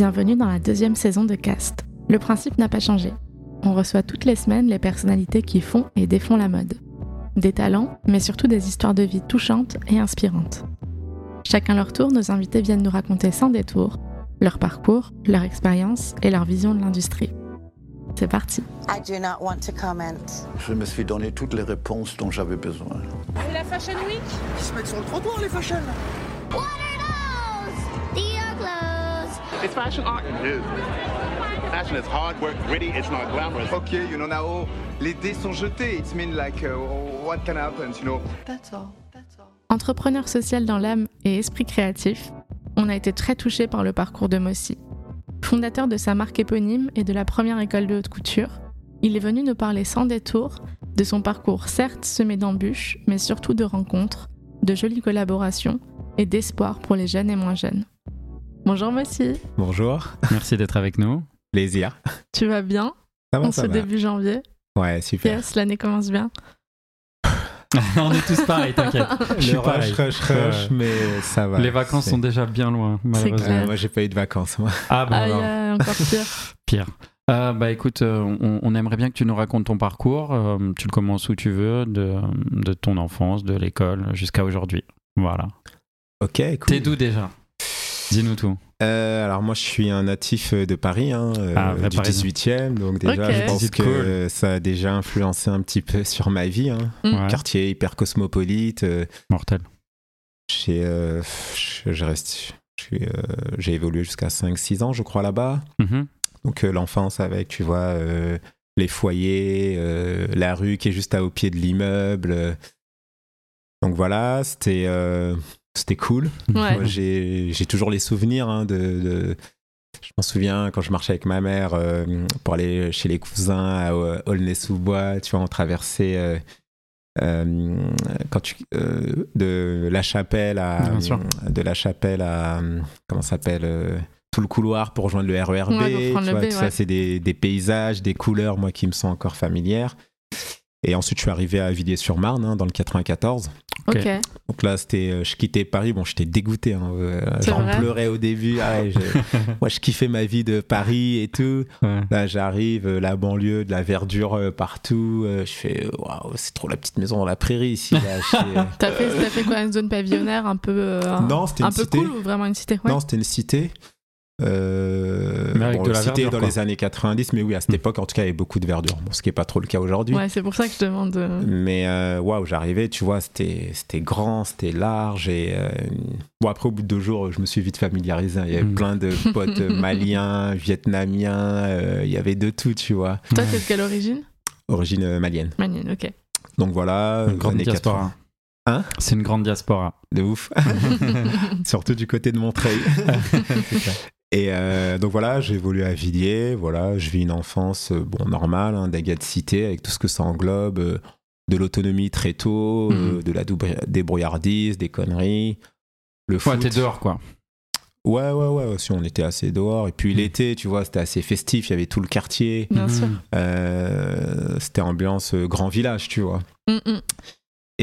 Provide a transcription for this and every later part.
Bienvenue dans la deuxième saison de Cast. Le principe n'a pas changé. On reçoit toutes les semaines les personnalités qui font et défont la mode. Des talents, mais surtout des histoires de vie touchantes et inspirantes. Chacun leur tour, nos invités viennent nous raconter sans détour leur parcours, leur expérience et leur vision de l'industrie. C'est parti. I do not want to comment. Je me suis donné toutes les réponses dont j'avais besoin. Et la Fashion Week? Ils se mettent sur le trottoir, les fashion What It's fashion art. It is. Fashion is hard work, gritty, it's not glamorous. Okay, you know now les dés sont jetés. It's mean like uh, what can happen, you know? That's all. That's all. Entrepreneur social dans l'âme et esprit créatif, on a été très touché par le parcours de Mossy. Fondateur de sa marque éponyme et de la première école de haute couture, il est venu nous parler sans détour de son parcours certes semé d'embûches, mais surtout de rencontres, de jolies collaborations et d'espoir pour les jeunes et moins jeunes. Bonjour Mossy, Bonjour, Merci d'être avec nous. plaisir. tu vas bien Ça va, en ça ce va début janvier Ouais, super. Yes, l'année commence bien. On est tous pareils, t'inquiète. Je suis rush, pareil. rush, rush, mais ça va. Les vacances sont déjà bien loin, malheureusement. clair. Euh, moi, j'ai pas eu de vacances, moi. Ah bon, Ah, a encore pire. pire. Euh, bah écoute, euh, on, on aimerait bien que tu nous racontes ton parcours. euh, tu le commences où tu veux, de, de ton enfance, de l'école jusqu'à aujourd'hui. Voilà. Ok, cool. T'es d'où déjà? Dis-nous tout. Euh, alors, moi, je suis un natif de Paris, hein, euh, Ah, vrai du Parisien. 18e. Donc, déjà, je pense que cool. euh, ça a déjà influencé un petit peu sur ma vie. hein. Mm. Ouais, Quartier hyper cosmopolite. euh, mortel. j'ai, euh, je, je reste. je suis, euh, J'ai évolué jusqu'à 5-6 ans, je crois, là-bas. Mhm. Donc euh, l'enfance avec, tu vois, euh, les foyers, euh, la rue qui est juste à, au pied de l'immeuble. euh. Donc voilà, c'était euh, c'était cool. Ouais. J'ai toujours les souvenirs hein, de, de- Je m'en souviens quand je marchais avec ma mère euh, pour aller chez les cousins à euh, Aulnay-sous-Bois, tu vois, on traversait... euh, euh, quand tu de la chapelle à de la chapelle à comment s'appelle tout le couloir pour rejoindre le RERB Ouais, pour prendre tu le vois, B, tout ouais. ça c'est des, des paysages des couleurs moi qui me sont encore familières et ensuite je suis arrivé à Villiers-sur-Marne hein, dans le 94 Ok. Ok. donc là c'était euh, je quittais Paris bon j'étais dégoûté hein, euh, j'en pleurais au début Ah ouais, je- moi je kiffais ma vie de Paris et tout Ouais. Là, j'arrive, euh, la banlieue, de la verdure euh, partout. euh, je fais, waouh, c'est trop la petite maison dans la prairie ici. T'as fait, fait quoi Une zone pavillonnaire un peu, euh, Non, c'était un une peu cité. cool ou vraiment une cité? Ouais. Non, c'était une cité. Euh, Mais avec de la cité verdure, dans quoi. les années 90, mais oui, à cette Mm. époque, en tout cas, il y avait beaucoup de verdure. Bon, ce qui n'est pas trop le cas aujourd'hui. Ouais, c'est pour ça que je demande. euh, Mais euh, waouh, j'arrivais, tu vois, c'était c'était grand, c'était large. Et euh, bon, après, au bout de deux jours, je me suis vite familiarisé. Il y avait Mm. plein de potes maliens, vietnamiens, euh, il y avait de tout, tu vois. Toi, t'es de quelle origine? Origine malienne. Malienne, ok. Donc voilà, Une grande années diaspora. 80. Hein? C'est une grande diaspora. De ouf. Surtout du côté de Montreuil. Et euh, donc voilà, j'ai évolué à Villiers. Voilà, je vis une enfance euh, bon normale, hein, d'un gars de cité avec tout ce que ça englobe, euh, de l'autonomie très tôt, euh, Mhm. de la débrouillardise, des conneries, le Ouais, foot. t'es dehors, quoi. Ouais, ouais, ouais. Aussi, on était assez dehors. Et puis Mhm. l'été, tu vois, c'était assez festif. Il y avait tout le quartier. Bien sûr. C'était ambiance euh, grand village, tu vois.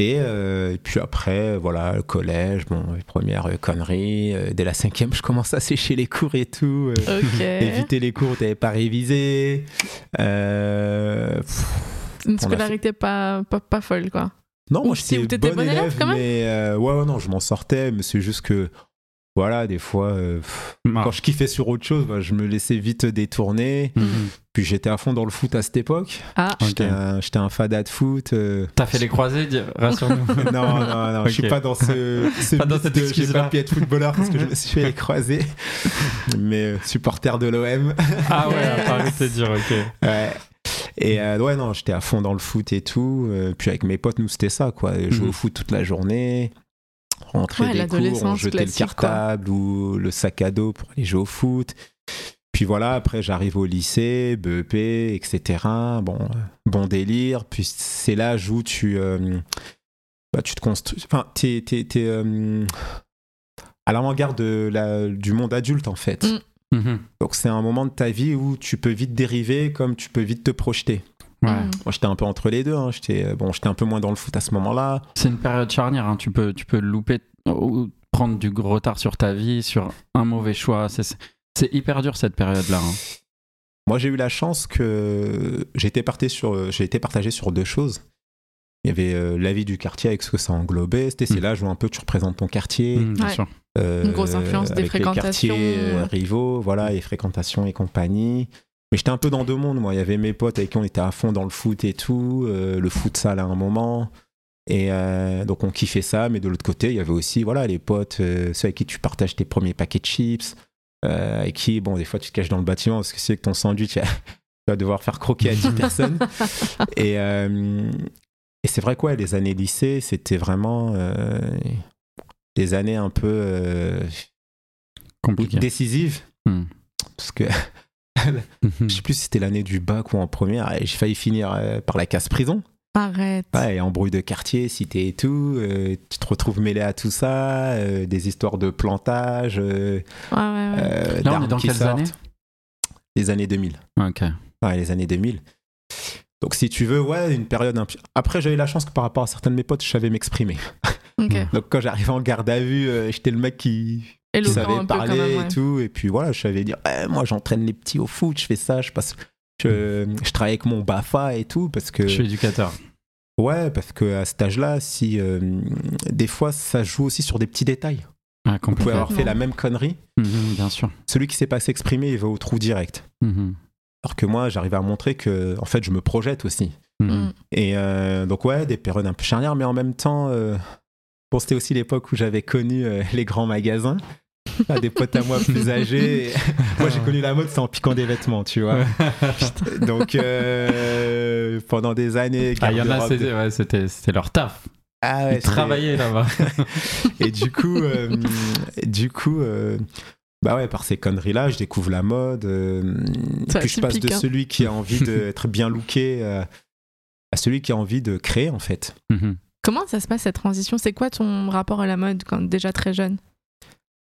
Et, euh, et puis après, voilà, le collège, bon, les premières euh, conneries. Euh, dès la cinquième, je commence à sécher les cours et tout. euh, éviter les cours, t'avais pas révisé. Euh, pff, Une scolarité pas, pas, pas folle, quoi. non, moi Ou si- j'étais t'étais bon élève, élève, quand même mais euh, ouais, ouais, non, je m'en sortais, mais c'est juste que, voilà, des fois, euh, pff, Ah. quand je kiffais sur autre chose, bah, je me laissais vite détourner. Mhm. Puis j'étais à fond dans le foot à cette époque. Ah, J'étais un, j'étais un fada de foot. euh, T'as fait les croisés, dis- rassure-nous. non, non, non, je suis pas dans ce, ce Pas dans cette de- J'ai excuse-là. pas pu être footballeur parce que je me suis fait les croiser. Mais euh, supporter de l'OM. ah ouais, à Paris, c'est dur, ok. Ouais. Et euh, ouais, non, j'étais à fond dans le foot et tout. Euh, puis avec mes potes, nous, c'était ça, quoi. Jouer Mhm. au foot toute la journée. Rentrer Ouais, des cours, on jetait le cartable ou le sac à dos pour aller jouer au foot. Puis voilà, après j'arrive au lycée, BEP, etc. Bon, euh, bon délire. Puis c'est l'âge où tu, euh, bah, tu te construis. Enfin, t'es, t'es, t'es, euh, à l'avant-garde de la- du monde adulte en fait. Mm. Mhm. Donc c'est un moment de ta vie où tu peux vite dériver comme tu peux vite te projeter. Ouais. Mm. Moi j'étais un peu entre les deux. hein. J'étais euh, bon, j'étais un peu moins dans le foot à ce moment-là. C'est une période charnière, hein. tu, peux, tu peux louper ou prendre du gros retard sur ta vie, sur un mauvais choix. C'est- hyper dur cette période-là. hein. Moi, j'ai eu la chance que j'ai été, partagé sur, j'ai été partagé sur deux choses. Il y avait euh, la vie du quartier avec ce que ça englobait. C'était c'est Mm. l'âge où un peu tu représentes ton quartier. Mm, bien Ouais. sûr. euh, Une grosse influence des avec les fréquentations. quartiers euh, rivaux, voilà, et fréquentations et compagnie. Mais j'étais un peu dans deux mondes, moi. Il y avait mes potes avec qui on était à fond dans le foot et tout, euh, le futsal à un moment. Et euh, donc on kiffait ça, mais de l'autre côté, il y avait aussi voilà, les potes, euh, ceux avec qui tu partages tes premiers paquets de chips, avec qui, bon, des fois tu te caches dans le bâtiment parce que c'est que ton sandwich, tu vas devoir faire croquer à 10 personnes. Et, et c'est vrai quoi, les années lycée, c'était vraiment des années un peu décisives. Hmm. Parce que je sais plus si c'était l'année du bac ou en première, et j'ai failli finir euh, par la casse prison. Arrête. Ouais, et embrouille de quartier, cité et tout. euh, tu te retrouves mêlé à tout ça, euh, des histoires de plantage. euh, Ouais, ouais, ouais. euh, Là, on d'armes est dans quelles sortent. années Les années 2000. Ok. Ouais, les années 2000. Donc, si tu veux, ouais, une période. Après, j'avais la chance que par rapport à certains de mes potes, je savais m'exprimer. Ok. Donc, quand j'arrivais en garde à vue, euh, j'étais le mec qui, qui savait parler et tout. Et puis voilà, je savais dire, Eh, moi, j'entraîne les petits au foot, je fais ça, je passe. Je, je travaille avec mon BAFA et tout parce que Je suis éducateur. ouais parce que à cet âge-là si euh, des fois ça joue aussi sur des petits détails Ah, vous pouvez complètement. avoir fait la même connerie Mhm, bien sûr. celui qui sait pas s'exprimer il va au trou direct Mhm. alors que moi j'arrive à montrer que en fait je me projette aussi Mhm. Mm. et euh, donc ouais des périodes un peu charnières mais en même temps euh, bon c'était aussi l'époque où j'avais connu euh, les grands magasins Ah, des potes à moi plus âgés moi j'ai connu la mode c'est en piquant des vêtements tu vois donc euh, pendant des années Ah, il y en a, de- c'était ouais, c'était- c'était leur taf. Ah ouais, Ils c'était- travaillaient là-bas. Et du coup, euh, du coup, euh, bah ouais, par ces conneries-là, je découvre la mode. euh, puis je passe de hein. celui qui a envie d'être bien looké euh, à celui qui a envie de créer en fait. Mhm. Comment ça se passe cette transition? C'est quoi ton rapport à la mode quand déjà très jeune?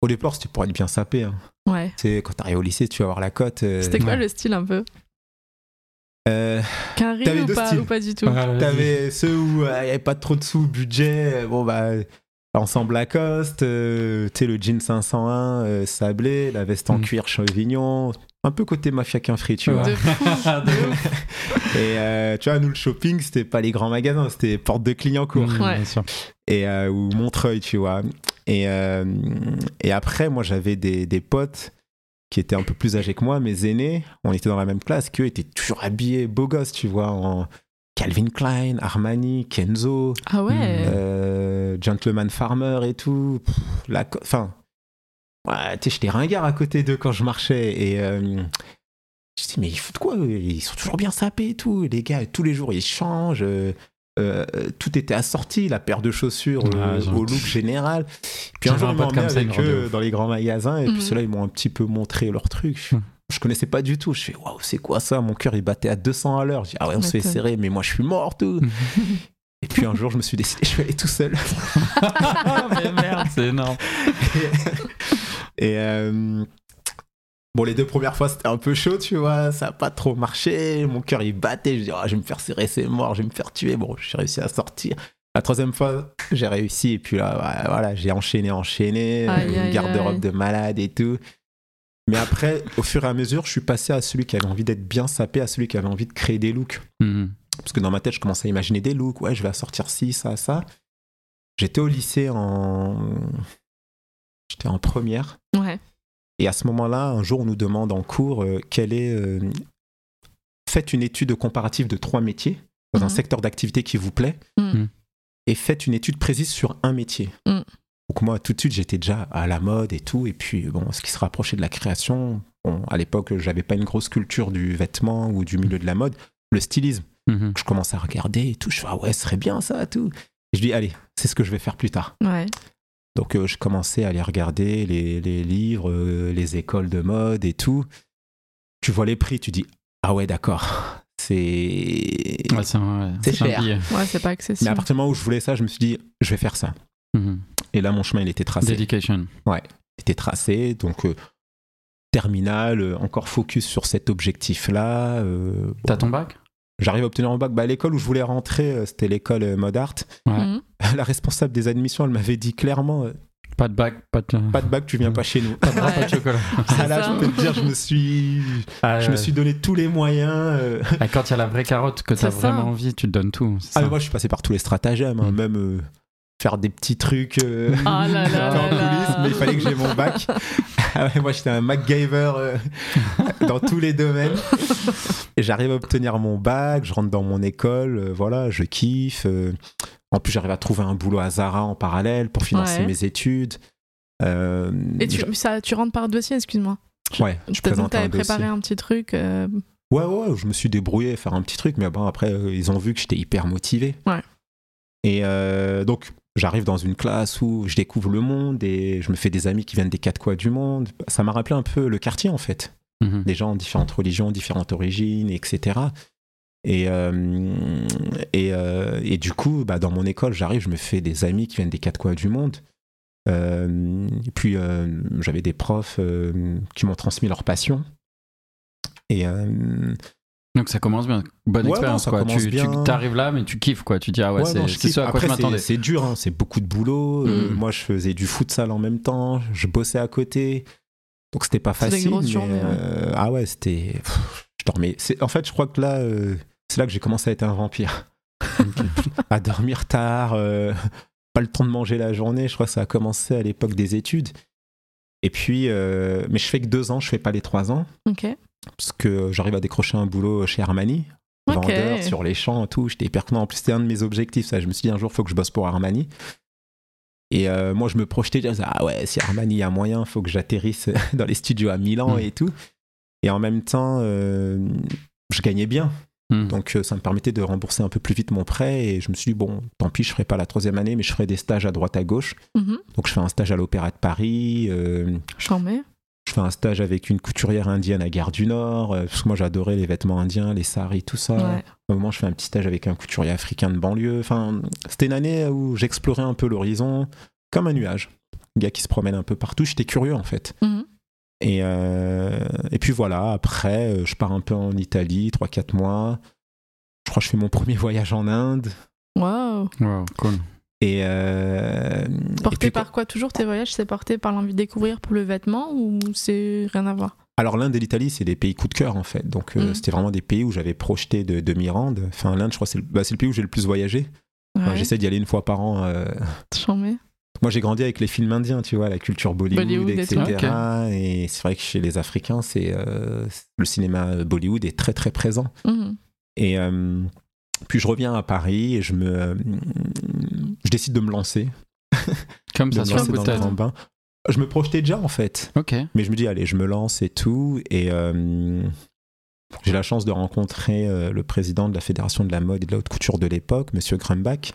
Au départ, c'était pour être bien sapé. Hein. Ouais. Tu sais, quand t'arrives au lycée, tu vas avoir la cote. euh, C'était quoi ouais. le style un peu? Euh, Carré T'avais ou pas, ou pas du tout? Ah. T'avais ceux où euh, il n'y avait pas trop de sous, budget. euh, Bon, bah, ensemble Lacoste, euh, tu sais, le jean 501 euh, sablé, la veste en Mm. cuir chevignon. Un peu côté mafia qu'un free, tu Ouais. vois. De fou. De ouf. Et euh, tu vois, nous, le shopping, c'était pas les grands magasins, c'était porte de Clignancourt Mhm, Ouais. bien sûr. et, euh, ou Montreuil, tu vois. Et, euh, et après, moi, j'avais des, des potes qui étaient un peu plus âgés que moi, mes aînés. On était dans la même classe, qu'eux étaient toujours habillés beaux gosses, tu vois, en Calvin Klein, Armani, Kenzo, Ah ouais euh, Gentleman Farmer et tout. Pff, la co- Enfin, ouais, tu sais, j'étais ringard à côté d'eux quand je marchais. Et euh, je me dis, mais ils foutent quoi Ils sont toujours bien sapés et tout. Les gars, tous les jours, ils changent. euh, euh, tout était assorti, la paire de chaussures au look général. Puis un jour, un ils pote m'ont avec eux dans les grands magasins. Et puis ceux-là, ils m'ont un petit peu montré leur truc. Je- Mhm. Je connaissais pas du tout. Je fais, waouh, c'est quoi ça? Mon cœur, il battait à 200 à l'heure. Je dis, ah ouais, on se fait serrer, mais moi, je suis mort, tout. Et puis un jour, je me suis décidé, je vais aller tout seul. mais merde, c'est énorme. Et euh, bon, les deux premières fois, c'était un peu chaud, tu vois. Ça a pas trop marché. Mon cœur, il battait. Je dis, Ah, je vais me faire serrer, c'est mort, je vais me faire tuer. Bon, j'ai réussi à sortir. La troisième fois, j'ai réussi. Et puis là, ouais, voilà, j'ai enchaîné, enchaîné. Aïe, une garde-robe de malade et tout. Mais après, au fur et à mesure, je suis passé à celui qui avait envie d'être bien sapé, à celui qui avait envie de créer des looks. Mhm. Parce que dans ma tête, je commençais à imaginer des looks. Ouais, je vais sortir ci, ça, ça. J'étais au lycée en. J'étais en première. Ouais. Et à ce moment-là, un jour, on nous demande en cours euh, quelle est. euh, faites une étude comparative de trois métiers dans un Mhm. secteur d'activité qui vous plaît Mhm. et faites une étude précise sur un métier. Mhm. Donc, moi, tout de suite, j'étais déjà à la mode et tout. Et puis, bon, ce qui se rapprochait de la création, bon, à l'époque, j'avais pas une grosse culture du vêtement ou du milieu de la mode, le stylisme. Mhm. Je commence à regarder et tout. Je fais, ah ouais, ce serait bien ça, tout. Et je dis, allez, c'est ce que je vais faire plus tard. Ouais. Donc euh, je commençais à aller regarder les, les livres, euh, les écoles de mode et tout. Tu vois les prix, tu dis ah ouais d'accord, c'est. Ouais, c'est un, ouais, cher. billet. Ouais, c'est pas Mais accessible. à partir du moment où je voulais ça, je me suis dit je vais faire ça. Mhm. Et là mon chemin il était tracé, il Dedication. était tracé. Donc euh, terminal, euh, encore focus sur cet objectif là. T'as ton bac? J'arrive à obtenir mon bac. Bah, l'école où je voulais rentrer, euh, c'était l'école euh, Mode Art. Ouais. Mhm. La responsable des admissions, elle m'avait dit clairement. euh, Pas de bac, pas de. Pas de bac, tu viens pas chez nous. Pas de bras, pas de chocolat. Ah là, ça. je peux te dire, je me suis, Ah, je me suis donné tous les moyens. Ah, Quand il y a la vraie carotte, que t'as ça. vraiment envie, tu te donnes tout. Ah, mais moi, je suis passé par tous les stratagèmes, hein, Mm. même euh, faire des petits trucs euh, Ah là là en là coulisses, mais il fallait que j'ai mon bac. Ah ouais, moi, j'étais un MacGyver euh, dans tous les domaines. Et j'arrive à obtenir mon bac, je rentre dans mon école, euh, voilà, je kiffe. euh. en plus, j'arrive à trouver un boulot à Zara en parallèle pour financer Ouais. mes études. Euh, Et tu, je- ça, tu rentres par dossier, excuse-moi. ouais, je présente un dossier. préparé un petit truc. Ouais, ouais, je me suis débrouillé à faire un petit truc, mais bon, après, ils ont vu que j'étais hyper motivé. Ouais. Et donc, j'arrive dans une classe où je découvre le monde et je me fais des amis qui viennent des quatre coins du monde. Ça m'a rappelé un peu le quartier, en fait. Mhm. Des gens de différentes religions, différentes origines, etc. Et, euh, et, euh, et du coup, bah, dans mon école, j'arrive, je me fais des amis qui viennent des quatre coins du monde. Euh, et puis, euh, j'avais des profs euh, qui m'ont transmis leur passion. Et euh, Donc ça commence bien. Bonne Ouais, expérience non, ça quoi. Tu, arrives là, mais tu kiffes quoi. Tu dis ah ouais, Ouais, c'est je ce à quoi je Après, c'est- m'attendais. C'est dur, hein, c'est beaucoup de boulot. Euh, Mm. moi, je faisais du futsal en même temps, je bossais à côté. Donc, c'était pas facile. mais, ouais. euh, ah ouais, c'était. Je dormais. C'est- En fait, je crois que là, euh, c'est là que j'ai commencé à être un vampire. à dormir tard, euh, pas le temps de manger la journée. Je crois que ça a commencé à l'époque des études. Et puis, euh, mais je fais que deux ans, je fais pas les trois ans, Ok. parce que j'arrive à décrocher un boulot chez Armani Ok. vendeur sur les champs et tout. J'étais hyper content. En plus, c'était un de mes objectifs. Ça. Je me suis dit un jour, il faut que je bosse pour Armani. Et euh, moi, je me projetais, je disais, ah ouais, si Armani a moyen, il faut que j'atterrisse dans les studios à Milan Mm. et tout. Et en même temps, euh, je gagnais bien. Mhm. Donc, euh, ça me permettait de rembourser un peu plus vite mon prêt. Et je me suis dit, bon, tant pis, je ferai pas la troisième année, mais je ferai des stages à droite à gauche. Mhm. Donc, je fais un stage à l'Opéra de Paris. euh, J'en mets. Je fais un stage avec une couturière indienne à Gare du Nord. euh, parce que moi, j'adorais les vêtements indiens, les saris, tout ça. Ouais. À un moment, je fais un petit stage avec un couturier africain de banlieue. Enfin, c'était une année où j'explorais un peu l'horizon comme un nuage. Un gars qui se promène un peu partout. J'étais curieux, en fait. Mhm. Et, euh, et puis voilà, après, euh, je pars un peu en Italie, 3-4 mois. Je crois que je fais mon premier voyage en Inde. Waouh. Wow, cool. Et, euh, et Porté par quoi Toujours tes voyages, c'est porté par l'envie de découvrir pour le vêtement ou c'est rien à voir? Alors l'Inde et l'Italie, c'est des pays coup de cœur en fait. Donc euh, Mm. c'était vraiment des pays où j'avais projeté de, de m'y rendre. Enfin l'Inde, je crois, c'est le, bah, c'est le pays où j'ai le plus voyagé. Enfin. J'essaie d'y aller une fois par an. euh. Moi, j'ai grandi avec les films indiens, tu vois, la culture Bollywood, Bollywood et etc. Et c'est vrai que chez les Africains, c'est euh, le cinéma Bollywood est très très présent. Mhm. Et puis je reviens à Paris et je me, décide de me lancer, Comme ça sur lancer le dans coup le grand bain. Je me projetais déjà en fait. Ok. Mais je me dis, allez, je me lance et tout. Et euh, j'ai la chance de rencontrer euh, le président de la Fédération de la mode et de la haute couture de l'époque, Monsieur Grumbach.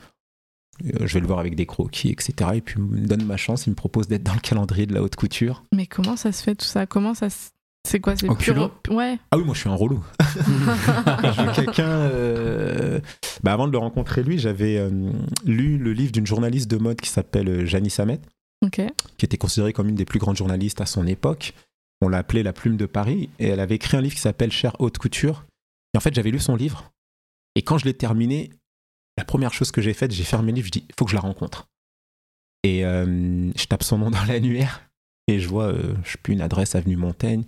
Euh, je vais le voir avec des croquis, etc. Et puis il me donne ma chance, il me propose d'être dans le calendrier de la haute couture. Mais comment ça se fait tout ça? Comment ça se- C'est quoi C'est pur- Ouais. Ah oui, moi je suis un relou. je quelqu'un. euh, bah, avant de le rencontrer, lui, j'avais euh, lu le livre d'une journaliste de mode qui s'appelle euh, Janice Hamet. Ok. qui était considérée comme une des plus grandes journalistes à son époque. On l'a appelée la plume de Paris. Et elle avait écrit un livre qui s'appelle Cher haute couture. Et en fait, j'avais lu son livre. Et quand je l'ai terminé, la première chose que j'ai faite, j'ai fermé le livre, je dis, il faut que je la rencontre. Et euh, je tape son nom dans l'annuaire. Et je vois, je sais plus, une adresse avenue Montaigne.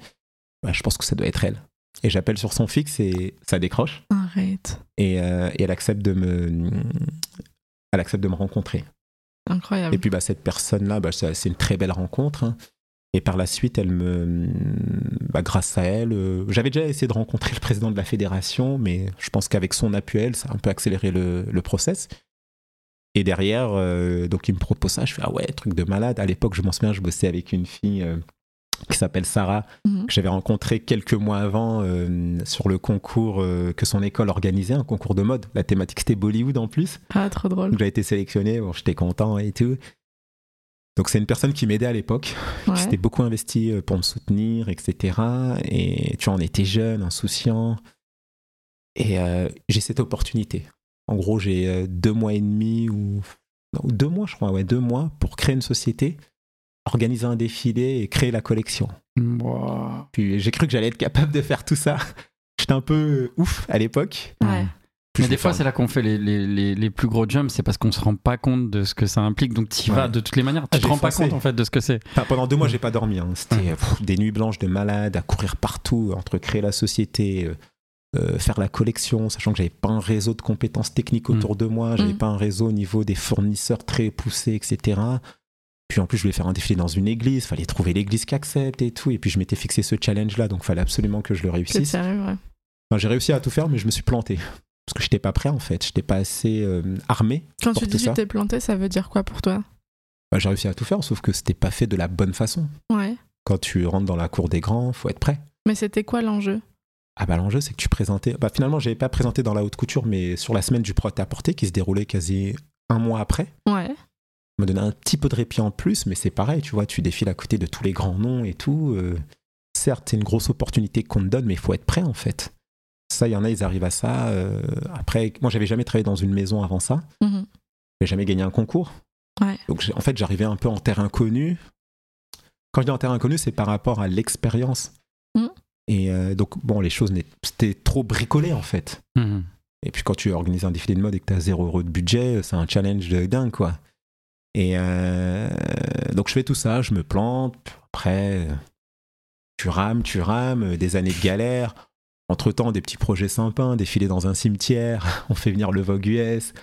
Ouais, je pense que ça doit être elle. Et j'appelle sur son fixe et ça décroche. Arrête. Et, euh, et elle accepte de me, elle accepte de me rencontrer. Incroyable. Et puis bah, cette personne-là, bah, c'est une très belle rencontre. hein. Et par la suite, elle me, bah, grâce à elle, euh, j'avais déjà essayé de rencontrer le président de la fédération, mais je pense qu'avec son appui, elle, ça a un peu accéléré le, le process. Et derrière, euh, donc il me propose ça, je fais ah ouais, truc de malade. À l'époque, je m'en souviens, je bossais avec une fille qui s'appelle Sarah, Mhm. que j'avais rencontrée quelques mois avant euh, sur le concours euh, que son école organisait, un concours de mode. La thématique c'était Bollywood en plus. Ah, trop drôle. Donc j'ai été sélectionné, bon, j'étais content et tout. Donc c'est une personne qui m'aidait à l'époque, Ouais. qui s'était beaucoup investi euh, pour me soutenir, etc. Et tu vois, on était jeunes, insouciants. Et euh, j'ai cette opportunité. En gros, j'ai deux mois et demi ou non, deux mois, je crois, ouais, deux mois pour créer une société, organiser un défilé et créer la collection. Wow. Puis j'ai cru que j'allais être capable de faire tout ça. J'étais un peu ouf à l'époque. Ouais. plus Mais des fois, c'est là qu'on fait les, les, les, les plus gros jumps, c'est parce qu'on se rend pas compte de ce que ça implique. Donc, tu y vas de toutes les manières. Ah, Tu te j'ai rends pas compte en fait de ce que c'est. Enfin, pendant deux mois, j'ai pas dormi. hein. C'était pff, des nuits blanches de malade, à courir partout, entre créer la société, euh, euh, faire la collection, sachant que j'avais pas un réseau de compétences techniques autour de moi, j'avais Mm. pas un réseau au niveau des fournisseurs très poussé, etc. Puis en plus, je voulais faire un défilé dans une église, fallait trouver l'église qui accepte et tout. Et puis je m'étais fixé ce challenge-là, donc fallait absolument que je le C'est réussisse. sérieux, ouais. Enfin, j'ai réussi à tout faire, mais je me suis planté. Parce que j'étais pas prêt en fait, j'étais pas assez euh, armé. Quand tu dis ça. tu t'es planté, ça veut dire quoi pour toi? Bah, j'ai réussi à tout faire, sauf que c'était pas fait de la bonne façon. Ouais. Quand tu rentres dans la cour des grands, faut être prêt. Mais c'était quoi l'enjeu? Ah bah l'enjeu c'est que tu présentais. Bah finalement j'avais pas présenté dans la haute couture, mais sur la semaine du prêt-à-porter qui se déroulait quasi un mois après. Ouais. Me donnait un petit peu de répit en plus, mais c'est pareil, tu vois, tu défiles à côté de tous les grands noms et tout. euh, certes, c'est une grosse opportunité qu'on te donne, mais il faut être prêt en fait. Ça, il y en a, ils arrivent à ça. euh, après, moi j'avais jamais travaillé dans une maison avant ça. Mhm. J'ai jamais gagné un concours. Ouais. Donc en fait, j'arrivais un peu en terre inconnue. Quand je dis en terre inconnue, c'est par rapport à l'expérience. Mhm. Et euh, donc, bon, les choses, c'était trop bricolé en fait. Mhm. Et puis quand tu organises un défilé de mode et que tu as 0 euro de budget, c'est un challenge de dingue, quoi. Et euh, donc je fais tout ça, je me plante. Après, tu rames, tu rames, des années de galère. Entre-temps, des petits projets sympas, un défilé dans un cimetière, on fait venir le Vogue US,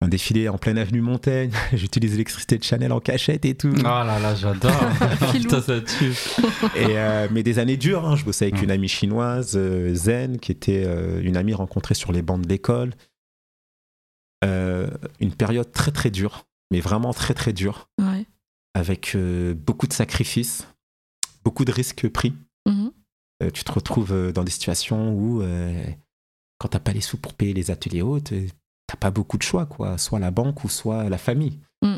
un défilé en pleine avenue Montaigne, j'utilise l'électricité de Chanel en cachette et tout. Oh là là, j'adore. Ça tue. Et, euh, mais des années dures, hein. je bossais avec Ouais. une amie chinoise, euh, Zen, qui était euh, une amie rencontrée sur les bancs de l'école. Euh, une période très très dure, mais vraiment très très Ouais. avec euh, beaucoup de sacrifices, beaucoup de risques pris. Mhm. Euh, tu te retrouves euh, dans des situations où, euh, quand t'as pas les sous pour payer les ateliers hautes, t'as pas beaucoup de choix, quoi. Soit la banque ou soit la famille. Mm.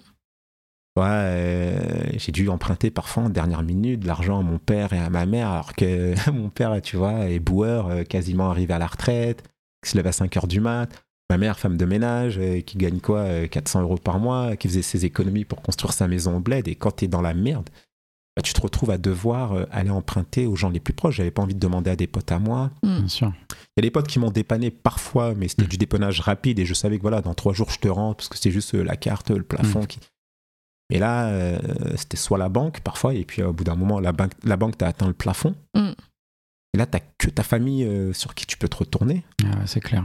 Ouais, j'ai dû emprunter parfois en dernière minute de l'argent à mon père et à ma mère, alors que mon père, tu vois, est boueur, quasiment arrivé à la retraite, qui se lève à 5 heures du mat. Ma mère, femme de ménage, euh, qui gagne quoi euh, 400 euros par mois, qui faisait ses économies pour construire sa maison au bled. Et quand t'es dans la merde, bah, tu te retrouves à devoir euh, aller emprunter aux gens les plus proches. J'avais pas envie de demander à des potes à moi. Bien sûr. Il y a des potes qui m'ont dépanné parfois, mais c'était du dépannage rapide et je savais que voilà, dans trois jours je te rends parce que c'est juste euh, la carte, le plafond qui. Et là, euh, c'était soit la banque parfois, et puis euh, au bout d'un moment, la banque, la banque t'a atteint le plafond. Mm. Et là, t'as que ta famille euh, sur qui tu peux te retourner. Ah ouais, c'est clair.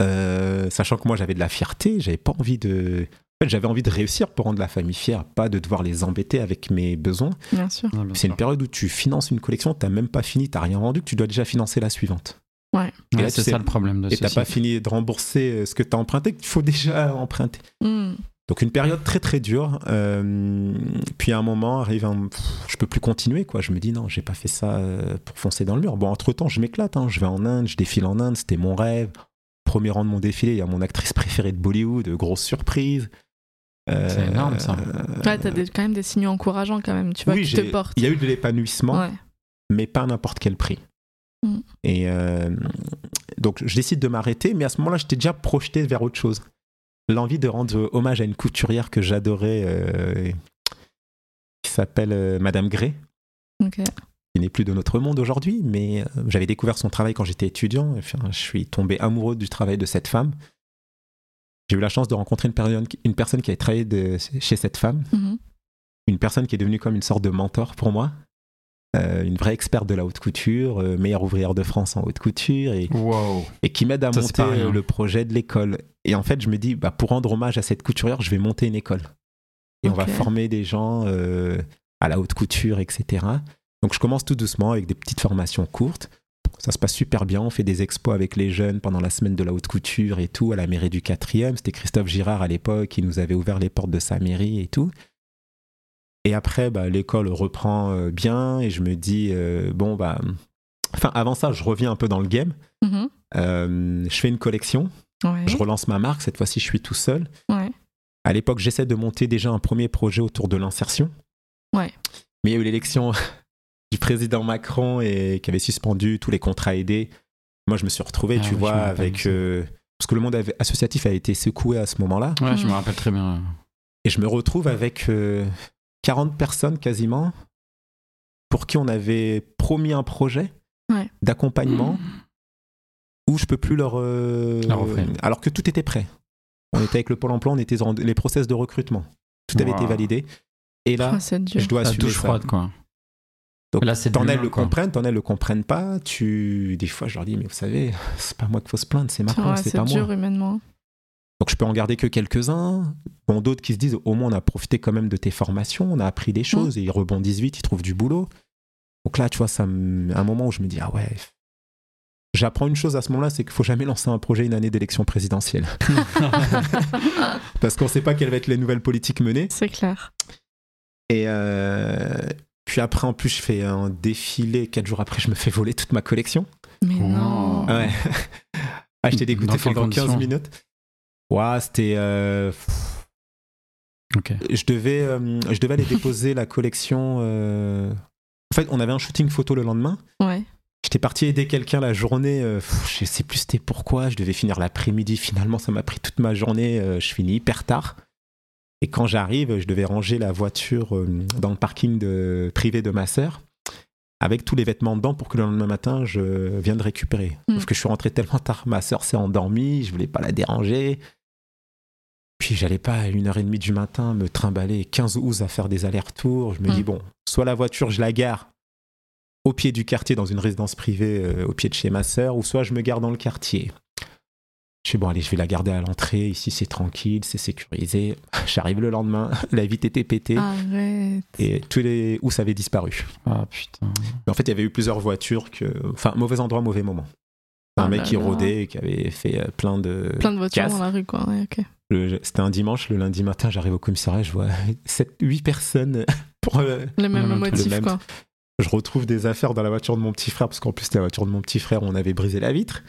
Euh, sachant que moi j'avais de la fierté, j'avais pas envie de. En fait, j'avais envie de réussir pour rendre la famille fière, pas de devoir les embêter avec mes besoins. Bien sûr. Ah, C'est une période où tu finances une collection, t'as même pas fini, t'as rien vendu, que tu dois déjà financer la suivante. Ouais. Et Ouais, là, c'est ça le problème de Et t'as pas fini de rembourser euh, ce que t'as emprunté, qu'il faut déjà emprunter. Mhm. Donc une période très très dure. Euh, puis à un moment arrive un, pff, je peux plus continuer quoi. Je me dis non, j'ai pas fait ça pour foncer dans le mur. Bon entre temps je m'éclate. hein. Je vais en Inde, je défile en Inde, c'était mon rêve. Premier rang de mon défilé, il y a mon actrice préférée de Bollywood, grosse surprise. Euh, C'est énorme, ça. Ouais, t'as des- quand même des signaux encourageants quand même, tu vois, oui, qui j'ai- te portent. il y a eu de l'épanouissement, Ouais. mais pas à n'importe quel prix. Mm. Et euh, donc je décide de m'arrêter, mais à ce moment-là, j'étais déjà projeté vers autre chose. L'envie de rendre hommage à une couturière que j'adorais, euh, qui s'appelle euh, Madame Gray, Ok. Qui n'est plus de notre monde aujourd'hui, mais euh, j'avais découvert son travail quand j'étais étudiant. Enfin, je suis tombé amoureux du travail de cette femme. J'ai eu la chance de rencontrer une, personne- une personne qui avait travaillé de- chez cette femme Mhm. une personne qui est devenue comme une sorte de mentor pour moi, Euh, une vraie experte de la haute couture, euh, meilleure ouvrière de France en haute couture, et, Wow. et qui m'aide à Ça, monter euh, le projet de l'école. Et en fait, je me dis, bah, pour rendre hommage à cette couturière, je vais monter une école. Et on va former des gens euh, à la haute couture, etc. Donc je commence tout doucement avec des petites formations courtes. Ça se passe super bien, on fait des expos avec les jeunes pendant la semaine de la haute couture et tout, à la mairie du 4e. C'était Christophe Girard à l'époque qui nous avait ouvert les portes de sa mairie et tout. Et après, bah, l'école reprend euh, bien et je me dis, euh, bon, bah. Enfin, avant ça, je reviens un peu dans le game. Mhm. Euh, je fais une collection, Ouais. je relance ma marque. Cette fois-ci, je suis tout seul. Ouais. À l'époque, j'essaie de monter déjà un premier projet autour de l'insertion. Ouais. Mais il y a eu l'élection du président Macron et qui avait suspendu tous les contrats aidés. Moi, je me suis retrouvé, Ah tu vois, avec. euh, parce que le monde avait- associatif a été secoué à ce moment-là. Ouais, je me Mhm. rappelle très bien. Et je me retrouve avec euh, 40 personnes quasiment pour qui on avait promis un projet Ouais. d'accompagnement où je peux plus leur, euh, Leur alors que tout était prêt. On était avec le pôle emploi, on était dans les process de recrutement. Tout avait été validé. Et là, Oh, je dois La assumer douche ça. froide, quoi. Donc, Là, c'est de t'en l'humain, le comprennent, t'en as le comprennent pas. Tu, des fois, je leur dis, mais vous savez, c'est pas moi qu'il faut se plaindre, c'est Macron, Ouais, c'est c'est pas dur moi. humainement. Donc je peux en garder que quelques-uns. Bon, d'autres qui se disent, au moins on a profité quand même de tes formations, on a appris des choses, et ils rebondissent vite, ils trouvent du boulot. Donc là, tu vois, ça me- un moment où je me dis, ah ouais. J'apprends une chose à ce moment-là, c'est qu'il faut jamais lancer un projet une année d'élection présidentielle. Parce qu'on sait pas quelles vont être les nouvelles politiques menées. C'est clair. Et euh, puis après, en plus, je fais un défilé. Quatre jours après, je me fais voler toute ma collection. Mais Wow. non. Ouais. ah, je t'ai dégoûté pendant 15 conditions minutes. Ouais, c'était. euh, Ok. je devais, euh, je devais aller déposer la collection. euh, En fait, on avait un shooting photo le lendemain. Ouais. J'étais parti aider quelqu'un la journée. euh, je sais plus c'était pourquoi. Je devais finir l'après-midi. Finalement, ça m'a pris toute ma journée. euh, je finis hyper tard. Et quand j'arrive, je devais ranger la voiture euh, dans le parking de, privé de ma sœur avec tous les vêtements dedans pour que le lendemain matin, je vienne de récupérer. Mm. Sauf que je suis rentré tellement tard, ma sœur s'est endormie, je voulais pas la déranger. Puis j'allais pas à 1h30 du matin me trimballer 15 ouz à faire des allers-retours. Je me dis, bon, soit la voiture, je la gare au pied du quartier dans une résidence privée euh, au pied de chez ma sœur, ou soit je me gare dans le quartier. Je suis bon, allez, je vais la garder à l'entrée. Ici, c'est tranquille, c'est sécurisé. J'arrive le lendemain, la vitre était pétée Arrête. et tous les housses avaient disparu. Ah putain. Mais en fait, il y avait eu plusieurs voitures que. Enfin, mauvais endroit, mauvais moment. Un Oh mec là qui là. rôdait, qui avait fait euh, plein de. Plein de voitures dans la rue, quoi. Ouais, ok. Le- C'était un dimanche, le lundi matin, j'arrive au commissariat, je vois 7, 8 personnes pour. euh, Le même motif, Le même quoi. je retrouve des affaires dans la voiture de mon petit frère, parce qu'en plus, c'était la voiture de mon petit frère, on avait brisé la vitre.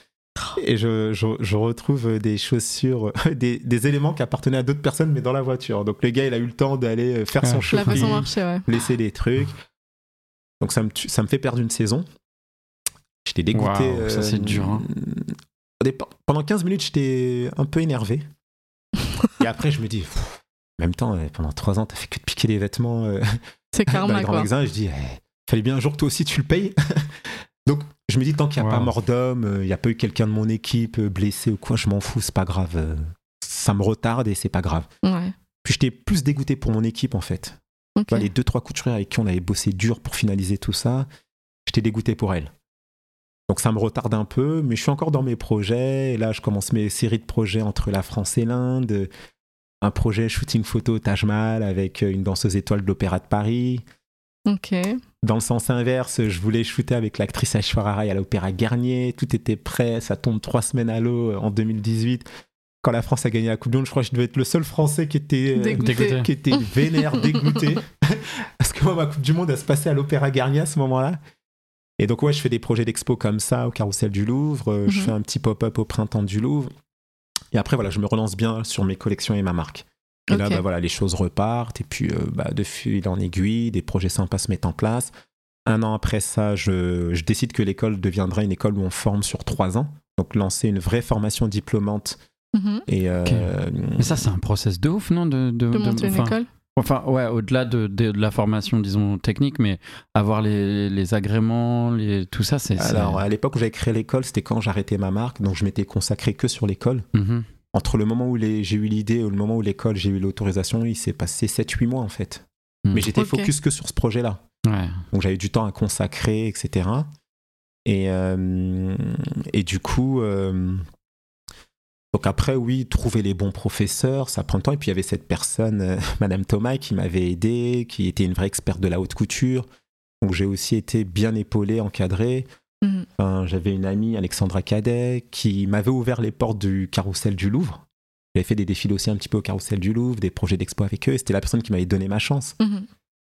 Et je, je, je retrouve des chaussures, des, des éléments qui appartenaient à d'autres personnes, mais dans la voiture. Donc le gars, il a eu le temps d'aller faire son Ah. La façon shopping, marchait, ouais. laisser des trucs. Donc ça me, tue- ça me fait perdre une saison. J'étais dégoûté. Ça, c'est dur, hein. pendant 15 minutes, j'étais un peu énervé. Et après, je me dis, pff, en même temps, euh, pendant 3 ans, t'as fait que de piquer les vêtements euh, C'est dans karma, les grands quoi. magasins. Je dis, eh, fallait bien un jour que toi aussi tu le payes. Donc, je me dis, tant qu'il n'y a Wow. pas mort d'homme, euh, il n'y a pas eu quelqu'un de mon équipe euh, blessé ou quoi, je m'en fous, c'est pas grave. euh, Ça me retarde et c'est pas grave. Ouais. Puis j'étais plus dégoûté pour mon équipe en fait. Ok. Tu vois, les deux, trois couturières avec qui on avait bossé dur pour finaliser tout ça, j'étais dégoûté pour elles. Donc ça me retarde un peu, mais je suis encore dans mes projets. Et là, je commence mes séries de projets entre la France et l'Inde. Un projet shooting photo Taj Mahal avec une danseuse étoile de l'Opéra de Paris. Ok. Dans le sens inverse, je voulais shooter avec l'actrice Aishwarya Rai à l'Opéra Garnier. Tout était prêt, ça tombe trois semaines à l'eau en 2018. Quand la France a gagné la Coupe du Monde, je crois que je devais être le seul Français qui était, euh, Dégoûté. Qui était vénère, dégoûté. Parce que moi, ma Coupe du Monde, elle se passait à l'Opéra Garnier à ce moment-là. Et donc, ouais, je fais des projets d'expo comme ça au Carrousel du Louvre. euh, Je Mhm. fais un petit pop-up au Printemps du Louvre. Et après, voilà, je me relance bien sur mes collections et ma marque. Et là, bah, voilà, les choses repartent. Et puis, euh, bah, de fil en aiguille, des projets sympas se mettent en place. Un an après ça, je, je décide que l'école deviendra une école où on forme sur trois ans. Donc, lancer une vraie formation diplômante. Mhm. Et, euh, Mais ça, c'est un process de ouf, non de, De monter une enfin, école. Enfin, ouais, au-delà de, de- de la formation, disons, technique, mais avoir les, les agréments, les, tout ça, c'est. c'est- Alors, à l'époque où j'avais créé l'école, c'était quand j'arrêtais ma marque. Donc, je m'étais consacré que sur l'école. Mhm. Entre le moment où les- j'ai eu l'idée et le moment où l'école, j'ai eu l'autorisation, il s'est passé 7-8 mois en fait. Mhm. Mais j'étais focus que sur ce projet-là. Ouais. Donc j'avais du temps à consacrer, etc. Et, euh, et du coup, euh, donc après, oui, trouver les bons professeurs, ça prend le temps. Et puis il y avait cette personne, euh, Madame Thomas, qui m'avait aidé, qui était une vraie experte de la haute couture. Donc j'ai aussi été bien épaulé, encadré. Mhm. Enfin, j'avais une amie, Alexandra Cadet, qui m'avait ouvert les portes du carrousel du Louvre. J'avais fait des défilés aussi un petit peu au carrousel du Louvre, des projets d'expo avec eux. C'était la personne qui m'avait donné ma chance. Mhm.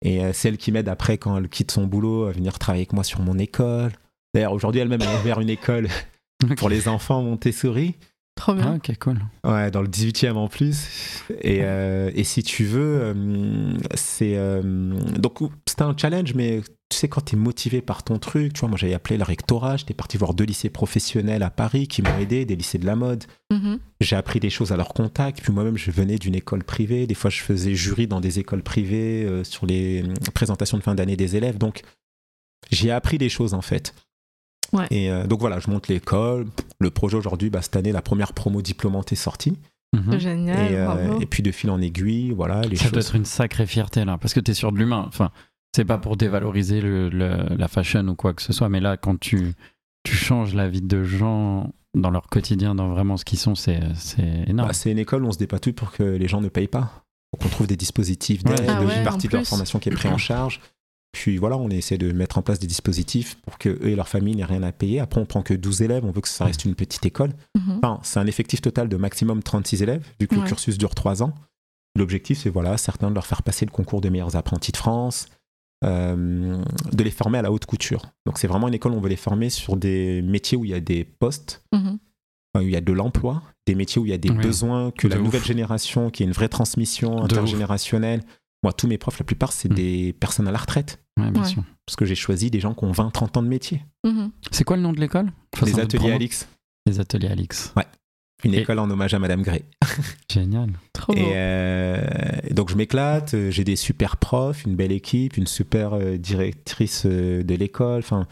Et euh, celle qui m'aide après, quand elle quitte son boulot, à venir travailler avec moi sur mon école. D'ailleurs, aujourd'hui, elle-même a ouvert une école pour les enfants Montessori. Trop Ah, bien. ok, cool. Ouais, dans le 18e en plus. Et, euh, et si tu veux, euh, c'est. euh, donc, c'était un challenge, mais tu sais, quand tu es motivé par ton truc, tu vois, moi j'avais appelé le rectorat, j'étais parti voir deux lycées professionnels à Paris qui m'ont aidé, des lycées de la mode. Mhm. J'ai appris des choses à leur contact. Puis moi-même, je venais d'une école privée. Des fois, je faisais jury dans des écoles privées euh, sur les euh, présentations de fin d'année des élèves. Donc, j'ai appris des choses en fait. Ouais. Et euh, donc voilà, je monte l'école. Le projet aujourd'hui, bah, cette année, la première promo diplômante est sortie. Mhm. Génial, et, euh, bravo. et puis de fil en aiguille, voilà, les Ça doit choses. être une sacrée fierté là, parce que tu es sur de l'humain. Enfin, c'est pas pour dévaloriser le- le- la fashion ou quoi que ce soit, mais là, quand tu, tu changes la vie de gens dans leur quotidien, dans vraiment ce qu'ils sont, c'est énorme. Bah, c'est une école où on se débat tout pour que les gens ne payent pas. Donc on trouve des dispositifs d'aide, Ah ouais, une partie de leur formation qui est prise en charge. Puis voilà, on essaie de mettre en place des dispositifs pour que eux et leur famille n'aient rien à payer. Après, on prend que 12 élèves, on veut que ça reste une petite école. Mhm. Enfin, c'est un effectif total de maximum 36 élèves, vu que le cursus dure 3 ans. L'objectif, c'est voilà, certains de leur faire passer le concours des meilleurs apprentis de France, euh, de les former à la haute couture. Donc c'est vraiment une école où on veut les former sur des métiers où il y a des postes, Mhm. enfin, où il y a de l'emploi, des métiers où il y a des Ouais. besoins, que De la ouf. nouvelle génération, qu'il y ait une vraie transmission intergénérationnelle. Moi, tous mes profs, la plupart, c'est Mm. des personnes à la retraite. Ouais, bien Ouais. sûr. Parce que j'ai choisi des gens qui ont 20-30 ans de métier. Mhm. C'est quoi le nom de l'école? Les ateliers. Alix, Les ateliers Alix. Une Et- école en hommage à Madame Gray. Génial. Trop beau. Et euh, donc je m'éclate, euh, j'ai des super profs, une belle équipe, une super euh, directrice euh, de l'école. Enfin,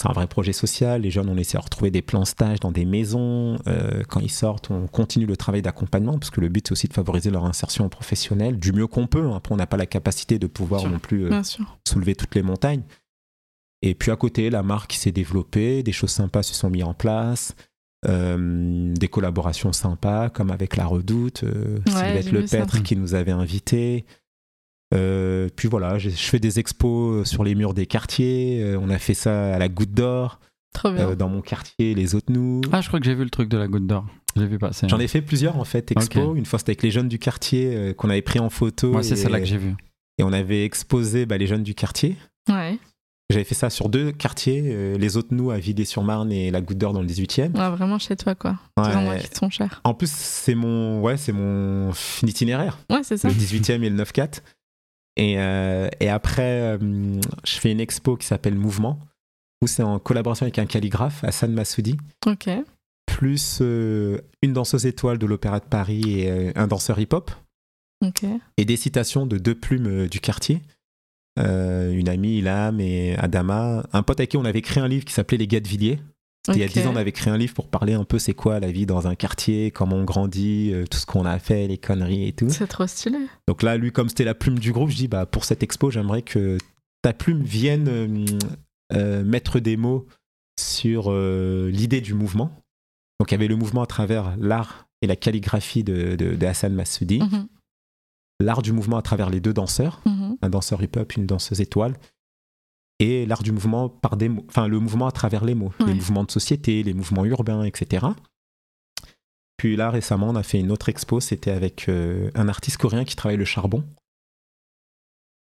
c'est un vrai projet social. Les jeunes, on essaie de retrouver des plans stage dans des maisons. Euh, quand ils sortent, on continue le travail d'accompagnement parce que le but c'est aussi de favoriser leur insertion professionnelle du mieux qu'on peut. Après, on n'a pas la capacité de pouvoir non plus euh, soulever toutes les montagnes. Et puis à côté, la marque s'est développée, des choses sympas se sont mises en place, euh, des collaborations sympas comme avec La Redoute, euh, Ouais, Sylvette j'ai. Lepêtre qui nous avait invités. Euh, puis voilà, j'ai- je fais des expos sur les murs des quartiers. Euh, on a fait ça à la Goutte d'Or, Trop bien. euh, dans mon quartier, les autres nous. Ah, je crois que j'ai vu le truc de la goutte d'or. Je l'ai vu passer. J'en ai fait plusieurs en fait, expos. Ok. Une fois c'était avec les jeunes du quartier euh, qu'on avait pris en photo. Moi, c'est celle-là que j'ai vu. Et on avait exposé bah, les jeunes du quartier. Ouais. J'avais fait ça sur deux quartiers, euh, les autres nous à Vidé-sur-Marne et la Goutte d'Or dans le 18e. Ouais, vraiment chez toi, quoi. Ouais. Des endroits qui te sont chers. En plus, c'est mon, ouais, c'est mon itinéraire, Ouais, c'est ça. le 18e et le 9-4. Et, euh, et après, euh, je fais une expo qui s'appelle Mouvement, où c'est en collaboration avec un calligraphe, Hassan Massoudi, Ok. plus une danseuse étoile de l'Opéra de Paris et un danseur hip-hop, Ok. et des citations de deux plumes du quartier. Euh, une amie, Ilham et Adama. Un pote avec qui on avait créé un livre qui s'appelait Les Gars de Villiers. Il y a Ok. 10 ans, on avait créé un livre pour parler un peu c'est quoi la vie dans un quartier, comment on grandit, euh, tout ce qu'on a fait, les conneries et tout. C'est trop stylé. Donc là, lui, comme c'était la plume du groupe, je dis bah, pour cette expo, j'aimerais que ta plume vienne euh, mettre des mots sur l'idée du mouvement. Donc il y avait le mouvement à travers l'art et la calligraphie de, de- de Hassan Massoudi, Mhm. L'art du mouvement à travers les deux danseurs, Mhm. un danseur hip-hop, une danseuse étoile, et l'art du mouvement par des mots, enfin le mouvement à travers les mots, Ouais. les mouvements de société, les mouvements urbains, etc. Puis là récemment, on a fait une autre expo, c'était avec euh, un artiste coréen qui travaille le charbon.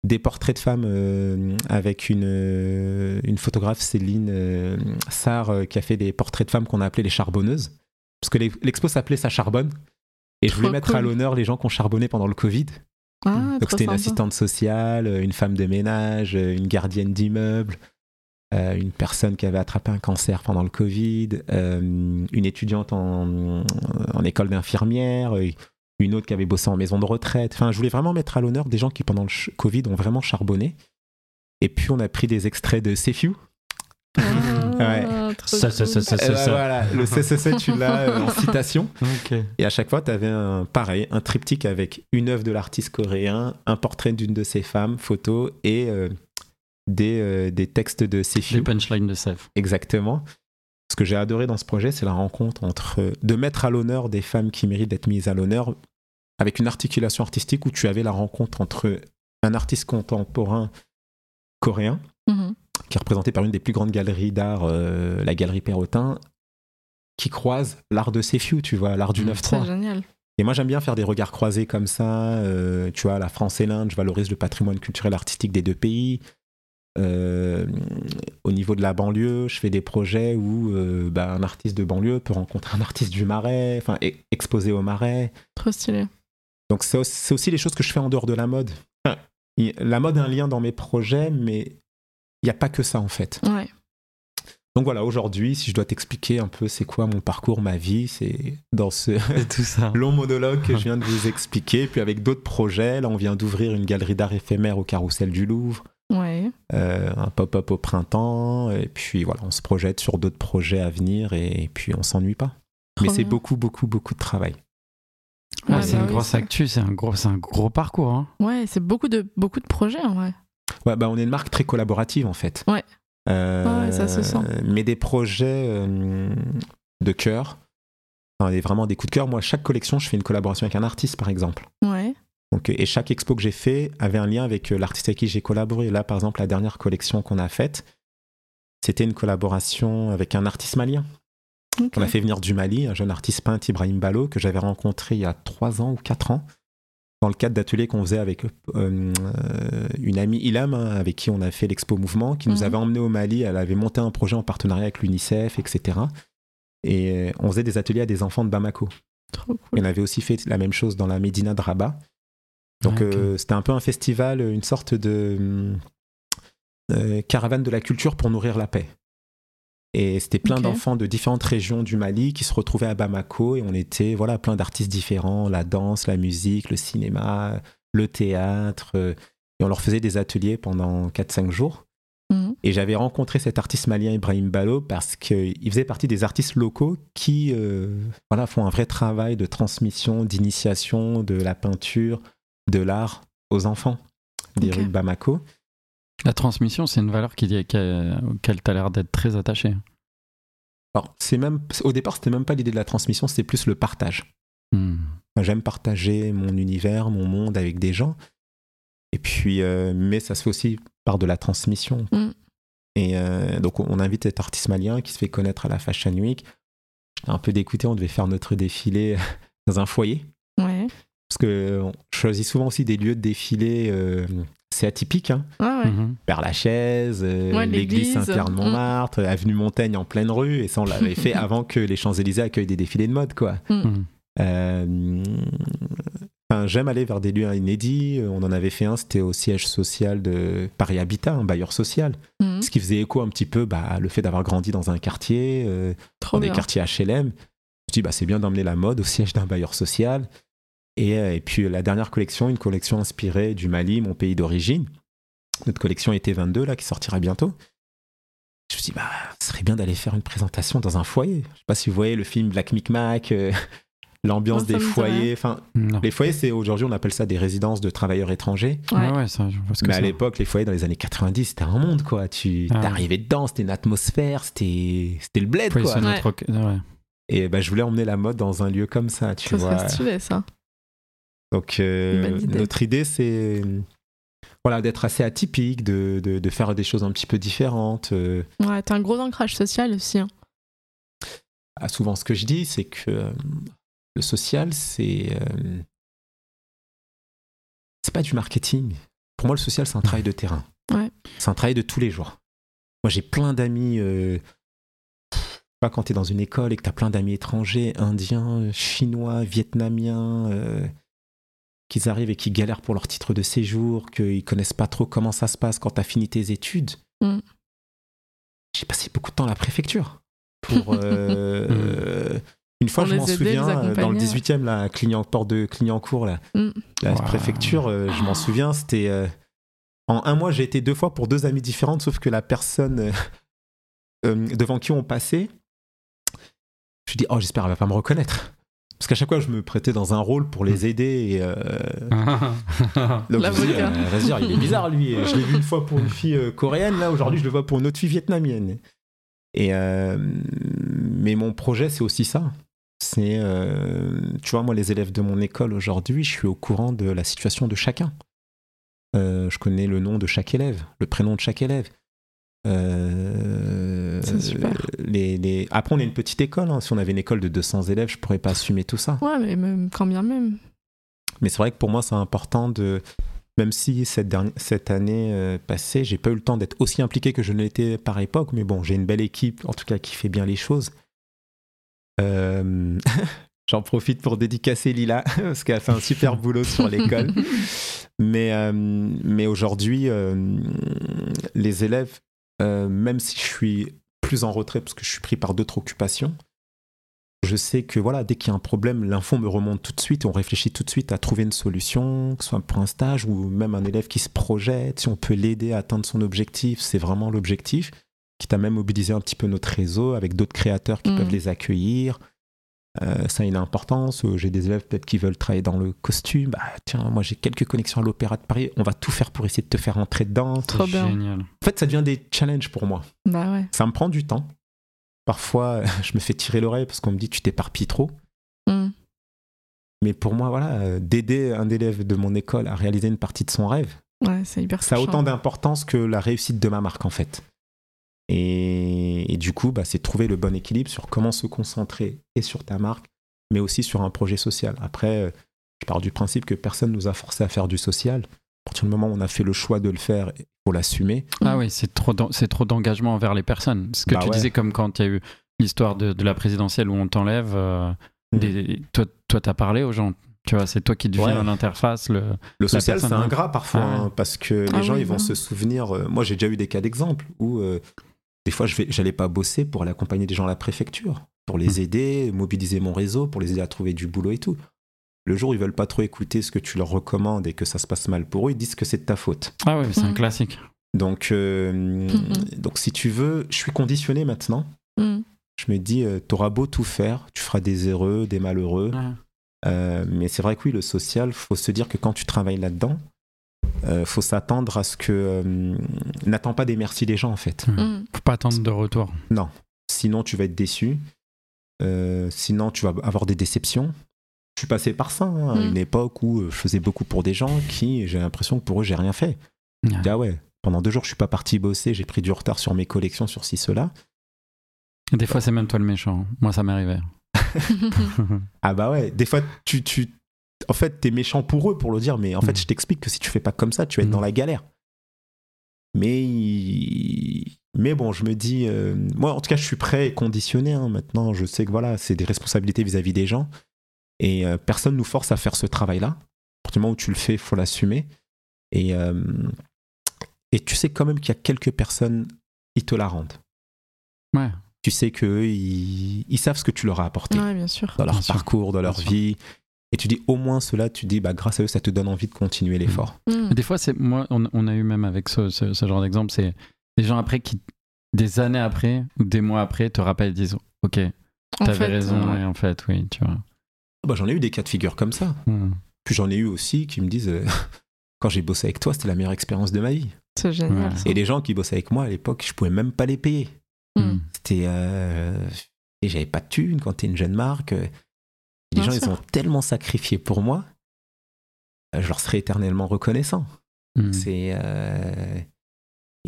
Des portraits de femmes euh, avec une, euh, une photographe, Céline Sarr, qui a fait des portraits de femmes qu'on a appelés les charbonneuses. Parce que l'ex- l'expo s'appelait Ça charbonne. Et je voulais mettre à l'honneur les gens qui ont charbonné pendant le Covid. Ah, Donc c'était une assistante sociale, une femme de ménage, une gardienne d'immeuble, euh, une personne qui avait attrapé un cancer pendant le Covid, euh, une étudiante en, en école d'infirmière, une autre qui avait bossé en maison de retraite. Enfin, je voulais vraiment mettre à l'honneur des gens qui pendant le Covid ont vraiment charbonné. Et puis on a pris des extraits de Sefiu. Trop Ça, ça, cool. ça, ça, ça. voilà, le CCC, tu l'as euh, en citation. Et à chaque fois, tu avais un, pareil, un triptyque avec une œuvre de l'artiste coréen, un portrait d'une de ses femmes, photos et euh, des, euh, des textes de ses Les films. punchlines de Seth. Exactement. Ce que j'ai adoré dans ce projet, c'est la rencontre entre euh, de mettre à l'honneur des femmes qui méritent d'être mises à l'honneur avec une articulation artistique où tu avais la rencontre entre un artiste contemporain coréen Mhm. Qui est représenté par une des plus grandes galeries d'art, euh, la galerie Perrotin, qui croise l'art de Sefiu, tu vois, l'art du Mhm. 9-3. C'est génial. Et moi, j'aime bien faire des regards croisés comme ça. euh, tu vois, la France et l'Inde, je valorise le patrimoine culturel artistique des deux pays. Euh, au niveau de la banlieue, je fais des projets où euh, bah, un artiste de banlieue peut rencontrer un artiste du Marais, enfin, e- exposé au Marais. Trop stylé. Donc, c'est aussi, les choses que je fais en dehors de la mode. Enfin, la mode a un lien dans mes projets, mais il n'y a pas que ça, en fait. Ouais. Donc voilà, aujourd'hui, si je dois t'expliquer un peu c'est quoi mon parcours, ma vie, c'est dans ce Et tout ça. long monologue que je viens de vous expliquer. Puis avec d'autres projets, là on vient d'ouvrir une galerie d'art éphémère au Carrousel du Louvre. Ouais. euh, un pop-up au printemps, et puis voilà, on se projette sur d'autres projets à venir, et, puis on s'ennuie pas. Mais c'est beaucoup, beaucoup, beaucoup de travail. Ouais, Ouais, c'est bah une oui, grosse c'est- actu, c'est un gros, c'est un gros parcours. Hein. Ouais, c'est beaucoup de, beaucoup de projets en vrai. Ouais, bah on est une marque très collaborative en fait. Ouais. Euh, Ouais, ça se sent. Mais des projets euh, de cœur, enfin, vraiment des coups de cœur. Moi, chaque collection, je fais une collaboration avec un artiste par exemple. Ouais. Donc, et chaque expo que j'ai fait avait un lien avec euh, l'artiste avec qui j'ai collaboré. Là, par exemple, la dernière collection qu'on a faite, c'était une collaboration avec un artiste malien. Ok. On a fait venir du Mali un jeune artiste peintre, Ibrahim Balo, que j'avais rencontré il y a trois ans ou quatre ans, dans le cadre d'ateliers qu'on faisait avec euh, euh, une amie Ilham, hein, avec qui on a fait l'expo Mouvement, qui nous Mhm. avait emmené au Mali. Elle avait monté un projet en partenariat avec l'UNICEF, etc. Et euh, on faisait des ateliers à des enfants de Bamako. Trop Et on avait aussi fait la même chose dans la Médina de Rabat. Donc Ah, euh, c'était un peu un festival, une sorte de euh, caravane de la culture pour nourrir la paix. Et c'était plein d'enfants de différentes régions du Mali qui se retrouvaient à Bamako et on était voilà plein d'artistes différents, la danse, la musique, le cinéma, le théâtre. euh, et on leur faisait des ateliers pendant 4-5 jours. Mhm. Et j'avais rencontré cet artiste malien Ibrahim Balo parce qu'il faisait partie des artistes locaux qui euh, voilà, font un vrai travail de transmission, d'initiation de la peinture, de l'art aux enfants des rues de Bamako. La transmission, c'est une valeur qui, qui, auquel tu as l'air d'être très attaché. Alors, c'est même, au départ, c'était même pas l'idée de la transmission, c'était plus le partage. Hmm. J'aime partager mon univers, mon monde avec des gens. Et puis, euh, mais ça se fait aussi par de la transmission. Mm. Et euh, donc, on invite cet artiste malien qui se fait connaître à la Fashion Week. Un peu dégoûté, on devait faire notre défilé dans un foyer. Ouais. Parce que on choisit souvent aussi des lieux de défilé, euh, c'est atypique, hein. Ah ouais. Mhm. Père Lachaise, euh, Ouais, l'église l'église. Saint-Pierre de Montmartre, avenue Montaigne en pleine rue, et ça on l'avait fait avant que les Champs-Élysées accueillent des défilés de mode, quoi. Mhm. Euh, enfin, J'aime aller vers des lieux inédits. On en avait fait un, c'était au siège social de Paris Habitat, un bailleur social. Mhm. Ce qui faisait écho un petit peu bah, le fait d'avoir grandi dans un quartier, euh, Trop dans des quartiers HLM. Je dis, bah, c'est bien d'emmener la mode au siège d'un bailleur social. Et, euh, et puis la dernière collection, une collection inspirée du Mali, mon pays d'origine. Notre collection était 22, là, qui sortira bientôt. Je me suis dit, bah, ce serait bien d'aller faire une présentation dans un foyer. Je sais pas si vous voyez le film Black Micmac, euh, l'ambiance Non, des foyers. Enfin, Non. les foyers, c'est aujourd'hui, on appelle ça des résidences de travailleurs étrangers. Ouais. Ouais, ouais, ça, je vois ce que Mais à l'époque, les foyers dans les années 90, c'était un monde, quoi. Tu Ah ouais. t'arrivais dedans, c'était une atmosphère, c'était c'était le bled, quoi. notre-. Et bah, je voulais emmener la mode dans un lieu comme ça, tu Ça vois. serait stylé ça. Donc, euh, idée. notre idée, c'est voilà, d'être assez atypique, de, de, de faire des choses un petit peu différentes. euh. Ouais, t'as un gros ancrage social aussi. hein. Ah, souvent, ce que je dis, c'est que euh, le social, c'est. c'est pas du marketing. Pour moi, le social, c'est un travail de terrain. Ouais. C'est un travail de tous les jours. Moi, j'ai plein d'amis. euh, pas quand tu es dans une école et que tu as plein d'amis étrangers, indiens, chinois, vietnamiens, euh, qu'ils arrivent et qui galèrent pour leur titre de séjour, qu'ils connaissent pas trop comment ça se passe quand tu as fini tes études. Mm. J'ai passé beaucoup de temps à la préfecture pour. euh, euh, une fois, Pour je m'en souviens, euh, dans le accompagner. 18e, là, à de Clignancourt, là, Mm. la Wow. préfecture, euh, je m'en souviens, c'était. euh, en un mois, j'ai été deux fois pour deux amies différentes, sauf que la personne devant qui on passait, je dis, oh, j'espère qu'elle va pas me reconnaître. Parce qu'à chaque fois, je me prêtais dans un rôle pour les aider. Et, euh, donc je me dis, euh, vas-y, il est bizarre lui. Je l'ai vu une fois pour une fille euh, coréenne, là aujourd'hui je le vois pour une autre fille vietnamienne. Et euh, mais mon projet c'est aussi ça. C'est, tu vois, moi les élèves de mon école aujourd'hui, je suis au courant de la situation de chacun. Je connais le nom de chaque élève, le prénom de chaque élève. Euh, super. les, les... Après, on est une petite école. hein. Si on avait une école de 200 élèves, je pourrais pas assumer tout ça. Ouais, mais même, quand bien même. Mais c'est vrai que pour moi, c'est important de. Même si cette, dernière, cette année euh, passée, j'ai pas eu le temps d'être aussi impliqué que je ne l'étais par époque, mais bon, j'ai une belle équipe, en tout cas, qui fait bien les choses. Euh, J'en profite pour dédicacer Lila, parce qu'elle a fait un super boulot sur l'école. Mais, euh, mais aujourd'hui, euh, les élèves, euh, même si je suis plus en retrait parce que je suis pris par d'autres occupations, Je sais que voilà, dès qu'il y a un problème, l'info me remonte tout de suite. On réfléchit tout de suite à trouver une solution, que ce soit pour un stage ou même un élève qui se projette. Si on peut l'aider à atteindre son objectif, c'est vraiment l'objectif. Qui t'a même mobilisé un petit peu notre réseau avec d'autres créateurs qui Mhm. peuvent les accueillir. Euh, ça a une importance. Euh, J'ai des élèves peut-être qui veulent travailler dans le costume. Bah tiens, moi j'ai quelques connexions à l'Opéra de Paris. On va tout faire pour essayer de te faire entrer dedans. Trop bien. Génial. En fait, ça devient des challenges pour moi. Bah ouais. Ça me prend du temps. Parfois, je me fais tirer l'oreille parce qu'on me dit tu t'éparpilles trop. Mm. Mais pour moi, voilà, euh, d'aider un élève de mon école à réaliser une partie de son rêve, Ouais, c'est hyper ça a autant d'importance que la réussite de ma marque en fait. Et, et du coup, bah, c'est trouver le bon équilibre sur comment se concentrer et sur ta marque, mais aussi sur un projet social. Après, euh, je pars du principe que personne nous a forcé à faire du social. À partir du moment où on a fait le choix de le faire, il faut l'assumer. Ah oui, c'est trop, d'en- c'est trop d'engagement envers les personnes. Ce que Bah tu ouais. disais, comme quand il y a eu l'histoire de, de la présidentielle où on t'enlève, euh, Mm. toi, toi, t'as parlé aux gens. Tu vois, c'est toi qui deviens Ouais. l'interface. Le... Le social, c'est hein. ingrat parfois, Ah ouais. hein, parce que les Ah gens, oui, ils vont voilà. se souvenir. euh, moi, j'ai déjà eu des cas d'exemple où euh, des fois, je vais, j'allais pas bosser pour aller accompagner des gens à la préfecture, pour les Mm. aider, mobiliser mon réseau, pour les aider à trouver du boulot et tout. Le jour où ils veulent pas trop écouter ce que tu leur recommandes et que ça se passe mal pour eux, ils disent que c'est de ta faute. Ah oui, c'est un Mm. classique. Donc, euh, donc si tu veux, je suis conditionné maintenant. Mm. Je me dis, tu t'auras beau tout faire, tu feras des heureux, des malheureux. Euh, mais c'est vrai que oui, le social, faut se dire que quand tu travailles là-dedans, euh, faut s'attendre à ce que. euh, N'attends pas des merci des gens en fait. Mm. Faut pas attendre de retour. Non. Sinon, tu vas être déçu. Euh, sinon, tu vas avoir des déceptions. Je suis passé par ça, hein, à Mm. une époque où je faisais beaucoup pour des gens qui, j'ai l'impression que pour eux, j'ai rien fait. Ah ouais, pendant deux jours, je suis pas parti bosser, j'ai pris du retard sur mes collections, sur ci, cela. Des fois, c'est même toi le méchant. Moi, ça m'arrivait. Ah bah ouais, des fois, tu, tu, en fait, t'es méchant pour eux pour le dire, mais en fait, Mm. je t'explique que si tu fais pas comme ça, tu vas être Mm. dans la galère. Mais, mais bon, je me dis, euh, moi, en tout cas, je suis prêt et conditionné. hein. Maintenant, je sais que voilà, c'est des responsabilités vis-à-vis des gens, et euh, personne nous force à faire ce travail-là. À partir du moment où tu le fais, il faut l'assumer. Et euh, et tu sais quand même qu'il y a quelques personnes, ils te la rendent. Ouais. Tu sais qu'eux, ils, ils savent ce que tu leur as apporté Ouais, bien sûr. dans leur Bien sûr. parcours, dans leur Bien sûr. Et tu dis au moins cela, tu dis bah grâce à eux, ça te donne envie de continuer l'effort. Mm. Mais Des fois, c'est moi, on, on a eu même avec ce, ce- ce genre d'exemple, c'est des gens après qui, des années après ou des mois après, te rappellent, disent Ok, t'avais raison, euh, et en fait, oui, tu vois. Bah, j'en ai eu des cas de figure comme ça. Hmm. Puis j'en ai eu aussi qui me disent euh, quand j'ai bossé avec toi, c'était la meilleure expérience de ma vie. C'est génial. Ouais. Et les gens qui bossaient avec moi à l'époque, je pouvais même pas les payer. Mm. C'était euh, et j'avais pas de thunes quand t'es une jeune marque. Les Bien gens, ils ont tellement sacrifié pour moi. euh, Je leur serai éternellement reconnaissant. Hmm. C'est. euh,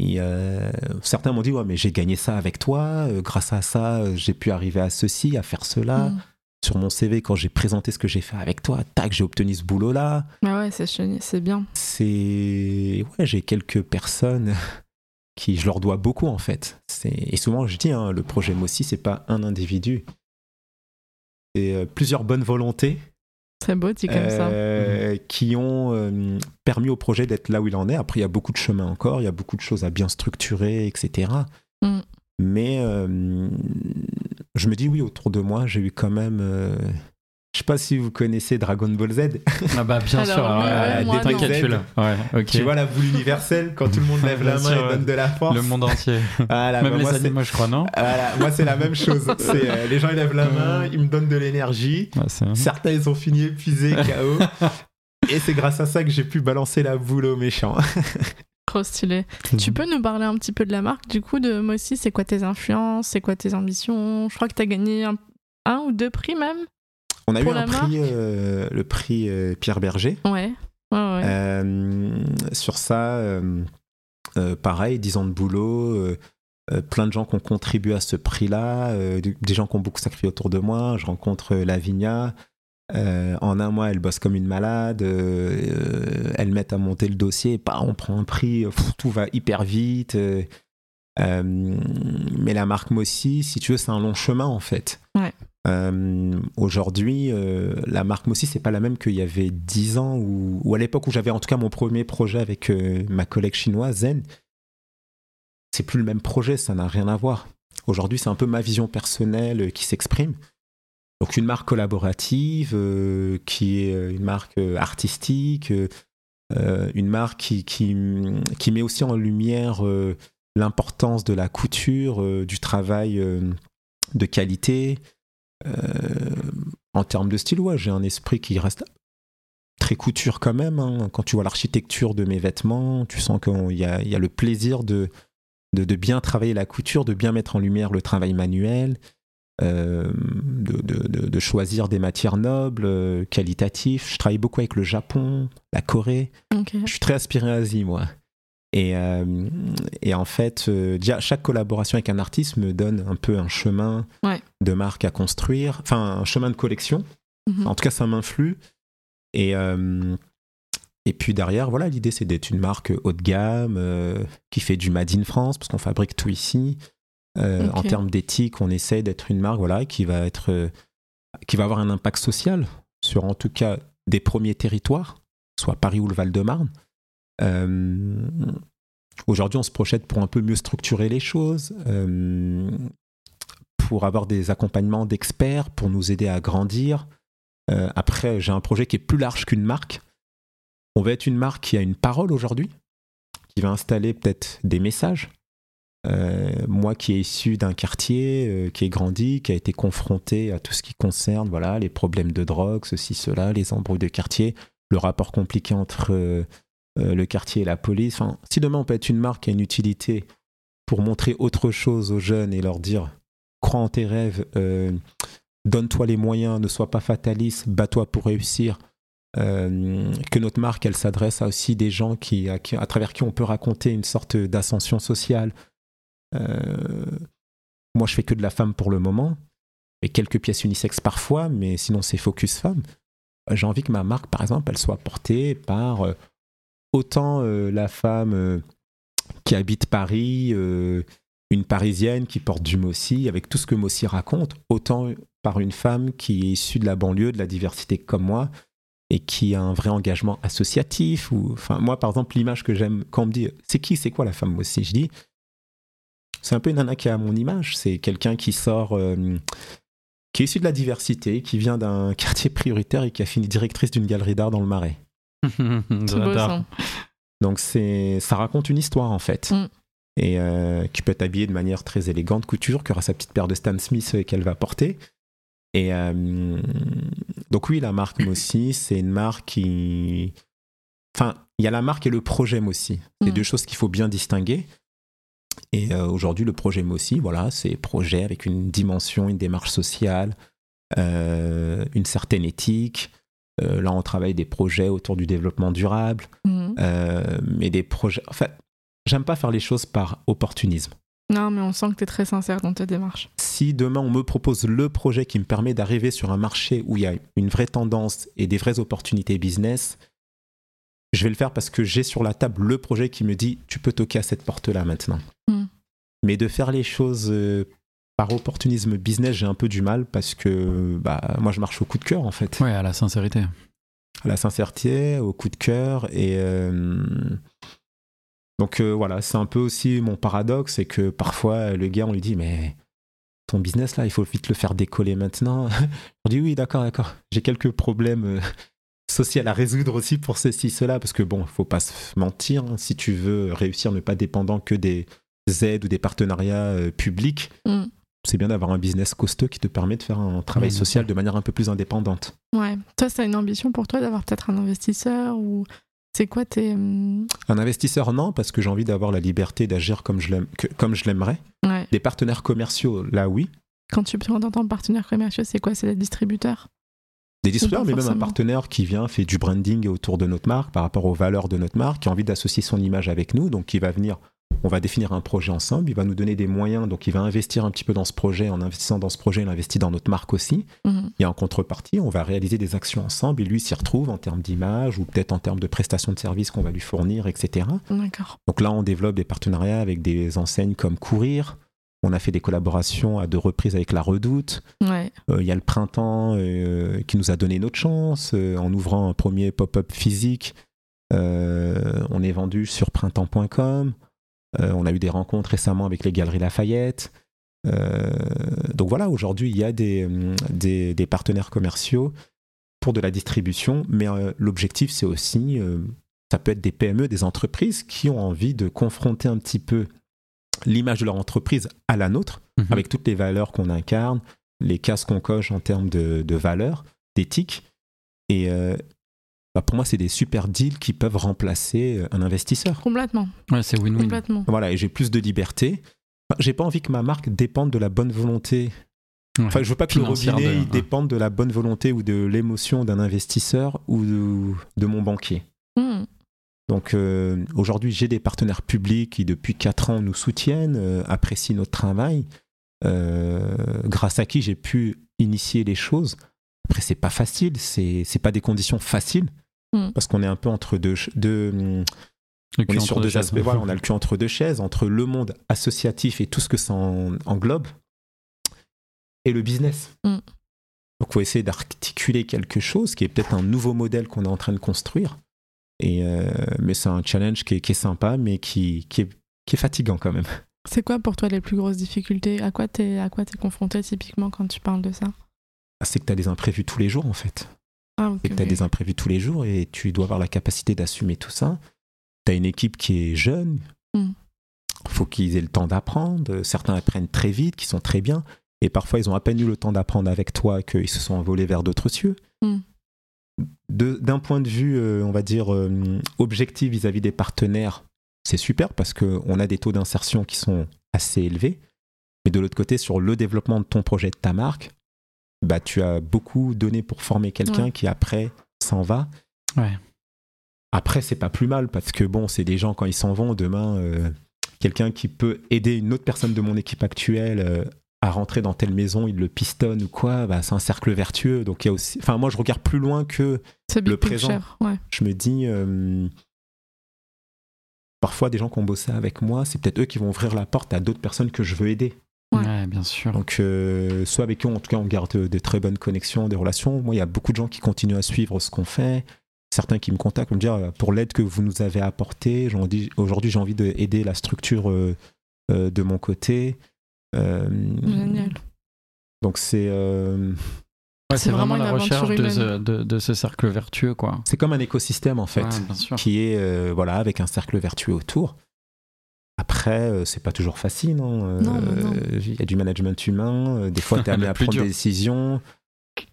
et, euh, certains m'ont dit ouais mais j'ai gagné ça avec toi. euh, grâce à ça, j'ai pu arriver à ceci, à faire cela. Mm. Sur mon CV, quand j'ai présenté ce que j'ai fait avec toi, tac, j'ai obtenu ce boulot-là. Ah ouais, c'est c'est bien. C'est ouais, j'ai quelques personnes qui je leur dois beaucoup en fait. Et souvent je dis hein, le projet Mossi c'est pas un individu. C'est euh, plusieurs bonnes volontés Très beau, dit comme ça. euh, qui ont euh, permis au projet d'être là où il en est. Après, il y a beaucoup de chemin encore, il y a beaucoup de choses à bien structurer, etc. Mm. Mais je me dis, oui, autour de moi, j'ai eu quand même. Euh, je sais pas si vous connaissez Dragon Ball Z. Ah bah bien Alors, sûr, oui, ouais, t'inquiète, là. Tu vois la boule universelle, quand tout le monde lève la main sûr, et donne de la force. le monde entier. Voilà, Même bah, les moi, animaux, je crois, non voilà, moi, c'est la même chose. C'est, euh, les gens, ils lèvent la main, ils me donnent de l'énergie. Ouais, Certains, ils ont fini épuisés, KO. Et c'est grâce à ça que j'ai pu balancer la boule aux méchants. Trop stylé. Tu peux nous parler un petit peu de la marque, du coup, de Mossy C'est quoi tes influences C'est quoi tes ambitions? Je crois que tu as gagné un, un ou deux prix même? On a eu la un prix, euh, le prix euh, Pierre Berger. Ouais. Ouais, ouais. Euh, sur ça, pareil, 10 ans de boulot, plein de gens qui ont contribué à ce prix-là, des gens qui ont beaucoup sacrifié autour de moi. Je rencontre Lavinia. En un mois, elle bosse comme une malade. elle met à monter le dossier. Bah, on prend un prix. pff, tout va hyper vite. Euh, mais la marque Mossy, si tu veux, c'est un long chemin en fait. Ouais. Euh, Aujourd'hui, euh, la marque Mossy, c'est pas la même qu'il y avait 10 ans ou, ou à l'époque où j'avais en tout cas mon premier projet avec ma collègue chinoise Zen. C'est plus le même projet, ça n'a rien à voir. Aujourd'hui, c'est un peu ma vision personnelle qui s'exprime. Donc une marque collaborative qui est une marque artistique, une marque qui, qui, qui met aussi en lumière l'importance de la couture, euh, du travail euh, de qualité. Euh, en termes de style, ouais, j'ai un esprit qui reste très couture quand même. hein. Quand tu vois l'architecture de mes vêtements, tu sens qu'il y a, il y a le plaisir de, de, de bien travailler la couture, de bien mettre en lumière le travail manuel, euh, de, de- de- de choisir des matières nobles, euh, qualitatives. Je travaille beaucoup avec le Japon, la Corée. Je suis très aspiré à Asie, moi. Et, euh, et en fait, euh, déjà, chaque collaboration avec un artiste me donne un peu un chemin Ouais. de marque à construire, enfin un chemin de collection. Mhm. En tout cas, ça m'influe. Et, euh, et puis derrière, voilà, l'idée c'est d'être une marque haut de gamme qui fait du Made in France, parce qu'on fabrique tout ici. En termes d'éthique, on essaie d'être une marque voilà, qui, va être, qui va avoir un impact social sur en tout cas des premiers territoires, soit Paris ou le Val-de-Marne. Euh, Aujourd'hui, on se projette pour un peu mieux structurer les choses, euh, pour avoir des accompagnements d'experts, pour nous aider à grandir. Euh, après, j'ai un projet qui est plus large qu'une marque. On va être une marque qui a une parole aujourd'hui, qui va installer peut-être des messages. Moi qui est issu d'un quartier, qui est grandi, qui a été confronté à tout ce qui concerne voilà, les problèmes de drogue, ceci, cela, les embrouilles de quartier, le rapport compliqué entre euh, le quartier et la police. Si demain on peut être une marque qui a une utilité pour montrer autre chose aux jeunes et leur dire crois en tes rêves, euh, donne-toi les moyens, ne sois pas fataliste, bats-toi pour réussir. Euh, que notre marque, elle s'adresse à aussi des gens qui, à, travers qui on peut raconter une sorte d'ascension sociale. Moi, je fais que de la femme pour le moment, et quelques pièces unisexes parfois, mais sinon c'est focus femme. J'ai envie que ma marque, par exemple, elle soit portée par autant euh, la femme euh, qui habite Paris, euh, une Parisienne qui porte du Mossy, avec tout ce que Mossy raconte, autant par une femme qui est issue de la banlieue, de la diversité comme moi, et qui a un vrai engagement associatif. Ou, moi, par exemple, l'image que j'aime, quand on me dit c'est qui, c'est quoi la femme Mossy, je dis c'est un peu une nana qui a mon image. C'est quelqu'un qui sort, qui est issu de la diversité, qui vient d'un quartier prioritaire et qui a fini directrice d'une galerie d'art dans le Marais. J'adore. Donc c'est, ça raconte une histoire en fait. Mm. Et euh, qui peut être habillée de manière très élégante, couture, qui aura sa petite paire de Stan Smith euh, qu'elle va porter. Et euh, donc oui, la marque Mossy, c'est une marque qui... Enfin, il y a la marque et le projet Mossy. C'est Mm. deux choses qu'il faut bien distinguer. Et euh, aujourd'hui, le projet Mossy, voilà, c'est projet avec une dimension, une démarche sociale, une certaine éthique. Euh, là, on travaille des projets autour du développement durable, Mhm. euh, mais des projets. En fait, j'aime pas faire les choses par opportunisme. Non, mais on sent que tu es très sincère dans ta démarche. Si demain on me propose le projet qui me permet d'arriver sur un marché où il y a une vraie tendance et des vraies opportunités business, je vais le faire parce que j'ai sur la table le projet qui me dit tu peux toquer à cette porte-là maintenant. Mm. Mais de faire les choses euh, par opportunisme business, j'ai un peu du mal parce que bah, moi je marche au coup de cœur en fait. Ouais, à la sincérité. à la sincérité, au coup de cœur. Et euh, donc euh, voilà, c'est un peu aussi mon paradoxe, c'est que parfois le gars, on lui dit, mais ton business là, il faut vite le faire décoller maintenant. on dit oui, d'accord, d'accord. J'ai quelques problèmes euh, sociaux à résoudre aussi pour ceci, cela, parce que bon, faut pas se mentir. hein, si tu veux réussir, ne pas dépendant que des aides ou des partenariats euh, publics. Mm. C'est bien d'avoir un business costaud qui te permet de faire un travail social de manière un peu plus indépendante. Ouais. Toi, c'est une ambition pour toi d'avoir peut-être un investisseur ou c'est quoi tes. hum, Un investisseur, non, parce que j'ai envie d'avoir la liberté d'agir comme je l'aimerais. Ouais. Des partenaires commerciaux, là, oui. Quand tu entends partenaire commercial, c'est quoi? C'est les distributeurs Des distributeurs, mais même un partenaire qui vient, fait du branding autour de notre marque, par rapport aux valeurs de notre marque, qui a envie d'associer son image avec nous, donc qui va venir, on va définir un projet ensemble, il va nous donner des moyens, donc il va investir un petit peu dans ce projet, en investissant dans ce projet, il investit dans notre marque aussi. Mhm. Et en contrepartie, on va réaliser des actions ensemble, et lui s'y retrouve en termes d'image, ou peut-être en termes de prestations de services qu'on va lui fournir, etc. Donc là, on développe des partenariats avec des enseignes comme Courir. On a fait des collaborations à deux reprises avec La Redoute. Ouais. Euh, Il y a le printemps euh, qui nous a donné notre chance euh, en ouvrant un premier pop-up physique. On est vendu sur printemps.com. Euh, on a eu des rencontres récemment avec les Galeries Lafayette. Euh, donc voilà, aujourd'hui, il y a des, hum, des, des partenaires commerciaux pour de la distribution, mais euh, l'objectif, c'est aussi, ça peut être des PME, des entreprises qui ont envie de confronter un petit peu l'image de leur entreprise à la nôtre, Mhm. avec toutes les valeurs qu'on incarne, les cases qu'on coche en termes de, de valeurs, d'éthique. Et euh, bah, pour moi, c'est des super deals qui peuvent remplacer euh, un investisseur. Complètement. Ouais, c'est win-win. Complètement. Voilà, et j'ai plus de liberté. Enfin, j'ai pas envie que ma marque dépende de la bonne volonté. Ouais. Enfin, je veux pas que le robinet de- il dépende de la bonne volonté ou de l'émotion d'un investisseur ou de, de mon banquier. Hmm. Donc euh, aujourd'hui, j'ai des partenaires publics qui depuis 4 ans nous soutiennent, euh, apprécient notre travail, euh, grâce à qui j'ai pu initier les choses. Après, c'est pas facile, c'est c'est pas des conditions faciles Mm. parce qu'on est un peu entre deux, Le on est sur deux deux chaises. aspects. Voilà, on a le cul entre deux chaises, entre le monde associatif et tout ce que ça en- englobe, et le business. Mm. Donc, faut essayer d'articuler quelque chose qui est peut-être un nouveau modèle qu'on est en train de construire. Et euh, mais c'est un challenge qui est, qui est sympa, mais qui, qui, est, qui est fatigant quand même. C'est quoi pour toi les plus grosses difficultés? À quoi t'es à quoi t'es confronté typiquement quand tu parles de ça? C'est que tu as des imprévus tous les jours, en fait. Ah, C'est que tu as des imprévus tous les jours et tu dois avoir la capacité d'assumer tout ça. Tu as une équipe qui est jeune. Mm. faut qu'ils aient le temps d'apprendre. Certains apprennent très vite, qui sont très bien. Et parfois, ils ont à peine eu le temps d'apprendre avec toi qu'ils se sont envolés vers d'autres cieux. Mm. D'un point de vue, euh, on va dire, euh, objectif vis-à-vis des partenaires, c'est super parce qu'on a des taux d'insertion qui sont assez élevés. Mais de l'autre côté, sur le développement de ton projet, de ta marque, bah, tu as beaucoup donné pour former quelqu'un Ouais. qui après s'en va. Ouais. Après, c'est pas plus mal parce que bon, c'est des gens quand ils s'en vont demain, euh, quelqu'un qui peut aider une autre personne de mon équipe actuelle euh, à rentrer dans telle maison, il le pistonne ou quoi, bah, c'est un cercle vertueux. Donc il y a aussi, enfin moi je regarde plus loin que le présent. ouais. je me dis. euh, Parfois, des gens qui ont bossé avec moi, c'est peut-être eux qui vont ouvrir la porte à d'autres personnes que je veux aider. Ouais. Ouais, bien sûr. Donc, euh, soit avec qui, en tout cas, on garde de très bonnes connexions, des relations. Moi, il y a beaucoup de gens qui continuent à suivre ce qu'on fait. Certains qui me contactent pour me dire euh, pour l'aide que vous nous avez apportée, j'en dis- aujourd'hui, j'ai envie d'aider la structure euh, euh, de mon côté. Euh, Génial. donc, c'est euh, Ouais, c'est vraiment, vraiment la recherche de ce, de, de ce cercle vertueux, quoi. c'est comme un écosystème, en fait, Ouais, qui est euh, voilà, avec un cercle vertueux autour. Après, euh, c'est pas toujours facile. non Euh, Non. Il y a du management humain. euh, Des fois, tu es amené à prendre dur. des décisions.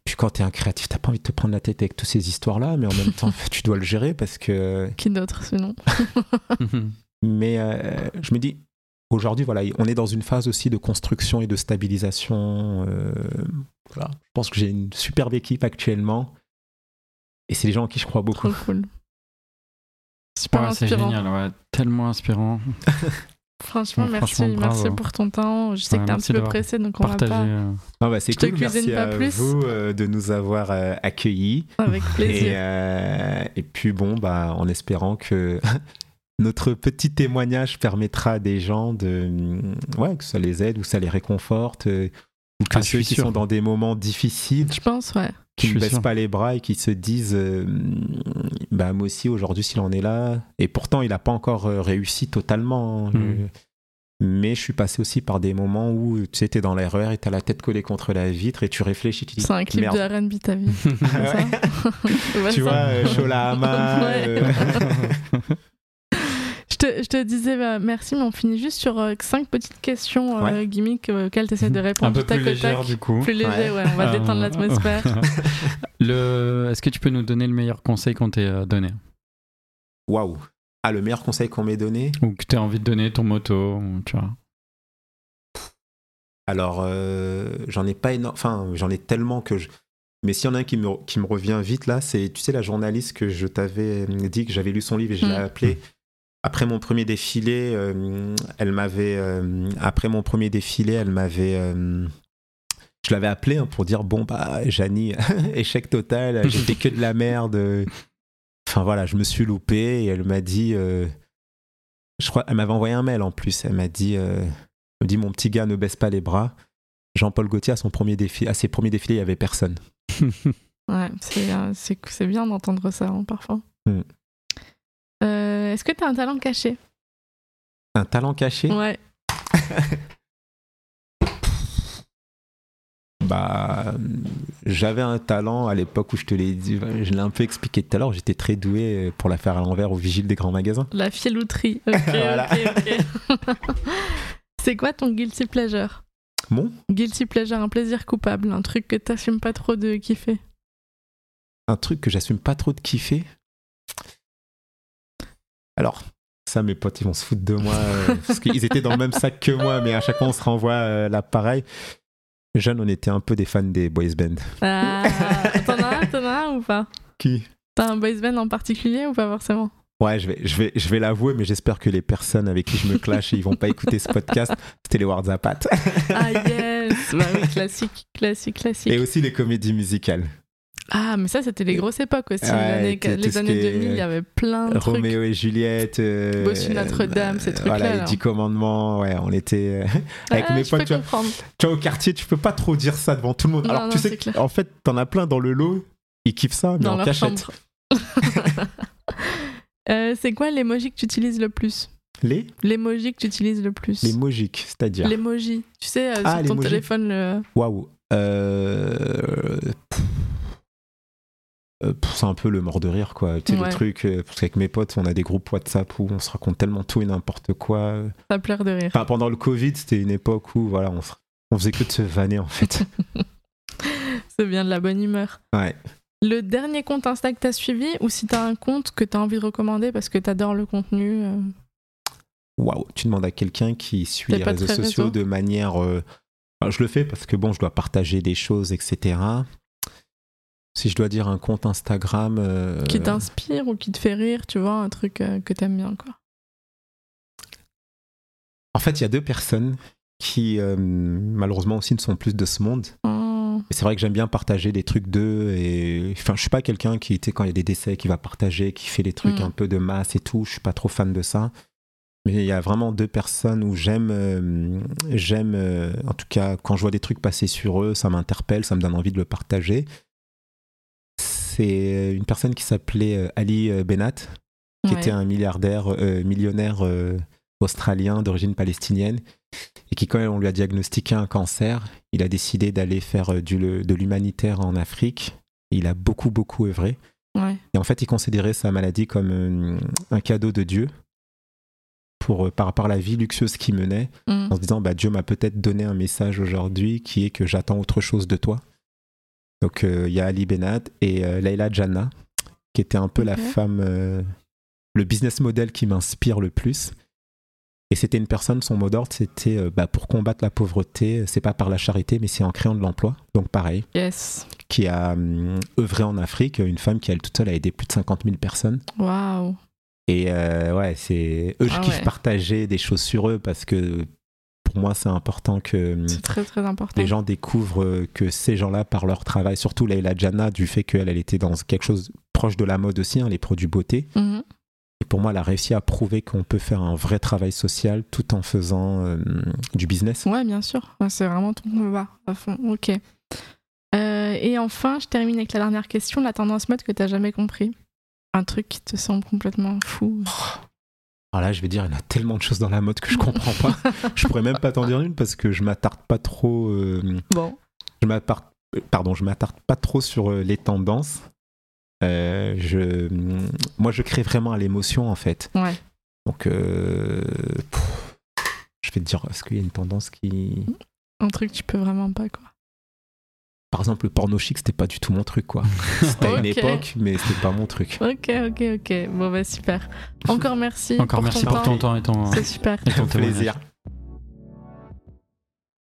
Puis quand tu es un créatif, t'as pas envie de te prendre la tête avec toutes ces histoires-là, mais en même temps, tu dois le gérer parce que. Qui d'autre sinon Mais euh, je me dis, aujourd'hui, voilà, on est dans une phase aussi de construction et de stabilisation. euh, voilà. Je pense que j'ai une superbe équipe actuellement. Et c'est des gens en qui je crois beaucoup. Trop cool. Super Ouais, c'est génial, ouais. Tellement inspirant. Franchement, Bon, merci, franchement, merci pour ton temps. Je sais Ouais, que t'es un merci petit peu pressé, donc on va Partager. pas. euh, Ah bah, c'est te merci pas à plus. vous euh, de nous avoir euh, accueillis. Avec Et, plaisir. euh, et puis bon, bah, en espérant que notre petit témoignage permettra à des gens de, ouais, que ça les aide ou ça les réconforte, Ah, je ceux qui sûr. sont dans des moments difficiles, Je pense, ouais. qui ne baissent sûr. pas les bras et qui se disent, euh, bah moi aussi aujourd'hui s'il en est là, et pourtant il n'a pas encore euh, réussi totalement. hein, je- Mais je suis passé aussi par des moments où tu sais, t'es dans l'erreur et t'as la tête collée contre la vitre et tu réfléchis, tu dis, C'est un clip merde. de RB ta vie. Ouais, tu vois, euh, Sholahama, Ouais. euh, Je te, je te disais bah, merci, mais on finit juste sur euh, cinq petites questions euh, Ouais. gimmicks euh, auxquelles tu essaies de répondre un peu tac plus légère, du coup. Plus léger, Ouais. ouais. On va Euh, détendre l'atmosphère. Le... Est-ce que tu peux nous donner le meilleur conseil qu'on t'ait euh, donné? Waouh. Ah, le meilleur conseil qu'on m'ait donné? Ou que tu as envie de donner ton moto tu vois? Alors, euh, j'en ai pas énorme. Enfin, j'en ai tellement que je. Mais s'il y en a un qui me, qui me revient vite là, c'est, tu sais, la journaliste que je t'avais dit que j'avais lu son livre et je l'ai Mm. appelée. Après mon premier défilé, euh, elle m'avait. euh, après mon premier défilé, elle m'avait. euh, je l'avais appelée hein, pour dire bon, bah, Janie, échec total, j'ai fait que de la merde. Enfin voilà, je me suis loupé et elle m'a dit. euh, je crois, elle m'avait envoyé un mail en plus. Elle m'a dit. euh, elle me dit mon petit gars ne baisse pas les bras. Jean-Paul Gaultier à son premier défi, à ses premiers défilés, il y avait personne. Ouais, euh, c'est bien d'entendre ça hein, parfois. Mm. Euh, est-ce que tu as un talent caché? Un talent caché? Ouais. Bah, j'avais un talent à l'époque où je te l'ai dit, je l'ai un peu expliqué tout à l'heure, j'étais très doué pour la faire à l'envers au vigile des grands magasins. La filouterie. Ok, ok, ok. C'est quoi ton guilty pleasure? Bon, Guilty pleasure, un plaisir coupable, un truc que t'assumes pas trop de kiffer? un truc que j'assume pas trop de kiffer? Alors, ça, mes potes, ils vont se foutre de moi euh, parce qu'ils étaient dans le même sac que moi, mais à chaque fois, on se renvoie euh, l'appareil. Jeune, on était un peu des fans des boys band. Ah, t'en as un, t'en as un ou pas? Qui? T'as un boys band en particulier ou pas forcément? Ouais, je vais, je vais, je vais l'avouer, mais j'espère que les personnes avec qui je me clash et ils vont pas écouter ce podcast, c'était les Warzapat. Ah yes Bah oui, classique, classique, classique. Et aussi les comédies musicales. Ah, mais ça, c'était les grosses époques aussi. Ouais, les années, les années qui est, 2000, il y avait plein de trucs. Roméo et Juliette. euh, Bossu Notre-Dame, ces euh, trucs-là, Voilà, les. Dix Commandements, ouais, on était. euh, avec Ah, mes potes, tu vois, tu vois, au quartier, tu peux pas trop dire ça devant tout le monde. Non, Alors, non, tu sais, que- en fait, t'en as plein dans le lot, ils kiffent ça, mais Dans en cachette. Euh, c'est quoi l'emoji que tu utilises le plus? Les L'emoji que tu utilises le plus Les mojiques, c'est-à-dire. L'emoji. Tu sais, euh, Ah, sur ton l'emoji. téléphone. Waouh. Pff. Euh, pff, c'est un peu le mort de rire, quoi. Tu sais, Ouais. le truc, euh, parce qu'avec mes potes, on a des groupes WhatsApp où on se raconte tellement tout et n'importe quoi. ça pleure de rire. Enfin, pendant le Covid, c'était une époque où, voilà, on, faisait que de se vanner, en fait. C'est bien de la bonne humeur. Ouais. Le dernier compte Insta que t'as suivi, ou si t'as un compte que t'as envie de recommander parce que t'adores le contenu euh, Waouh, tu demandes à quelqu'un qui suit les réseaux sociaux réseau de manière. euh, je le fais parce que bon, je dois partager des choses, etc. Si je dois dire un compte Instagram. euh, qui t'inspire ou qui te fait rire, tu vois, un truc euh, que t'aimes bien, quoi. En fait, il y a deux personnes qui, euh, malheureusement aussi, ne sont plus de ce monde. Oh, Et c'est vrai que j'aime bien partager des trucs d'eux. Et enfin, je suis pas quelqu'un qui, tu sais, quand il y a des décès, qui va partager, qui fait des trucs Mm. un peu de masse et tout. Je suis pas trop fan de ça. Mais il y a vraiment deux personnes où j'aime, euh, j'aime, euh, en tout cas, quand je vois des trucs passer sur eux, ça m'interpelle, ça me donne envie de le partager. C'est une personne qui s'appelait euh, Ali euh, Benat, qui ouais. était un milliardaire, euh, millionnaire euh, australien d'origine palestinienne, et qui, quand on lui a diagnostiqué un cancer, il a décidé d'aller faire euh, du, de l'humanitaire en Afrique. Il a beaucoup, beaucoup œuvré. Ouais. Et en fait, il considérait sa maladie comme euh, un cadeau de Dieu pour, euh, par rapport à la vie luxueuse qu'il menait, Mm. en se disant bah, Dieu m'a peut-être donné un message aujourd'hui qui est que j'attends autre chose de toi. Donc euh, il y a Ali Benat et euh, Leila Janna, qui était un peu la femme, euh, le business model qui m'inspire le plus. Et c'était une personne, son mot d'ordre, c'était euh, bah, pour combattre la pauvreté, c'est pas par la charité, mais c'est en créant de l'emploi. Donc pareil, Yes. qui a hum, œuvré en Afrique, une femme qui, elle toute seule, a aidé plus de 50 000 personnes. Waouh. Et euh, ouais, c'est eux, je Ah kiffe ouais. partager des choses sur eux parce que pour moi, c'est important que C'est très, très important. les gens découvrent euh, que ces gens-là, par leur travail, surtout Leila Janna, du fait qu'elle elle était dans quelque chose proche de la mode aussi, hein, les produits beauté. Mhm. Et pour moi, elle a réussi à prouver qu'on peut faire un vrai travail social tout en faisant euh, du business. Ouais, bien sûr. C'est vraiment ton combat à fond. Ok. Euh, et enfin, je termine avec la dernière question, la tendance mode que t'as jamais compris. Un truc qui te semble complètement fou. Alors là, je vais dire, il y en a tellement de choses dans la mode que je comprends pas. je pourrais même pas t'en dire une parce que je m'attarde pas trop. euh, Bon. je m'attarde, pardon, je m'attarde pas trop sur euh, les tendances. Euh, je, moi, je crée vraiment à l'émotion en fait. Ouais. Donc, euh, pff, je vais te dire, est-ce qu'il y a une tendance qui, Un truc que tu peux vraiment pas, quoi. Par exemple, le porno chic, c'était pas du tout mon truc quoi. C'était à une époque, mais c'était pas mon truc. Ok, ok, ok. Bon, bah super. Encore merci. Encore pour merci ton pour temps. ton temps et ton, C'est super. et ton plaisir.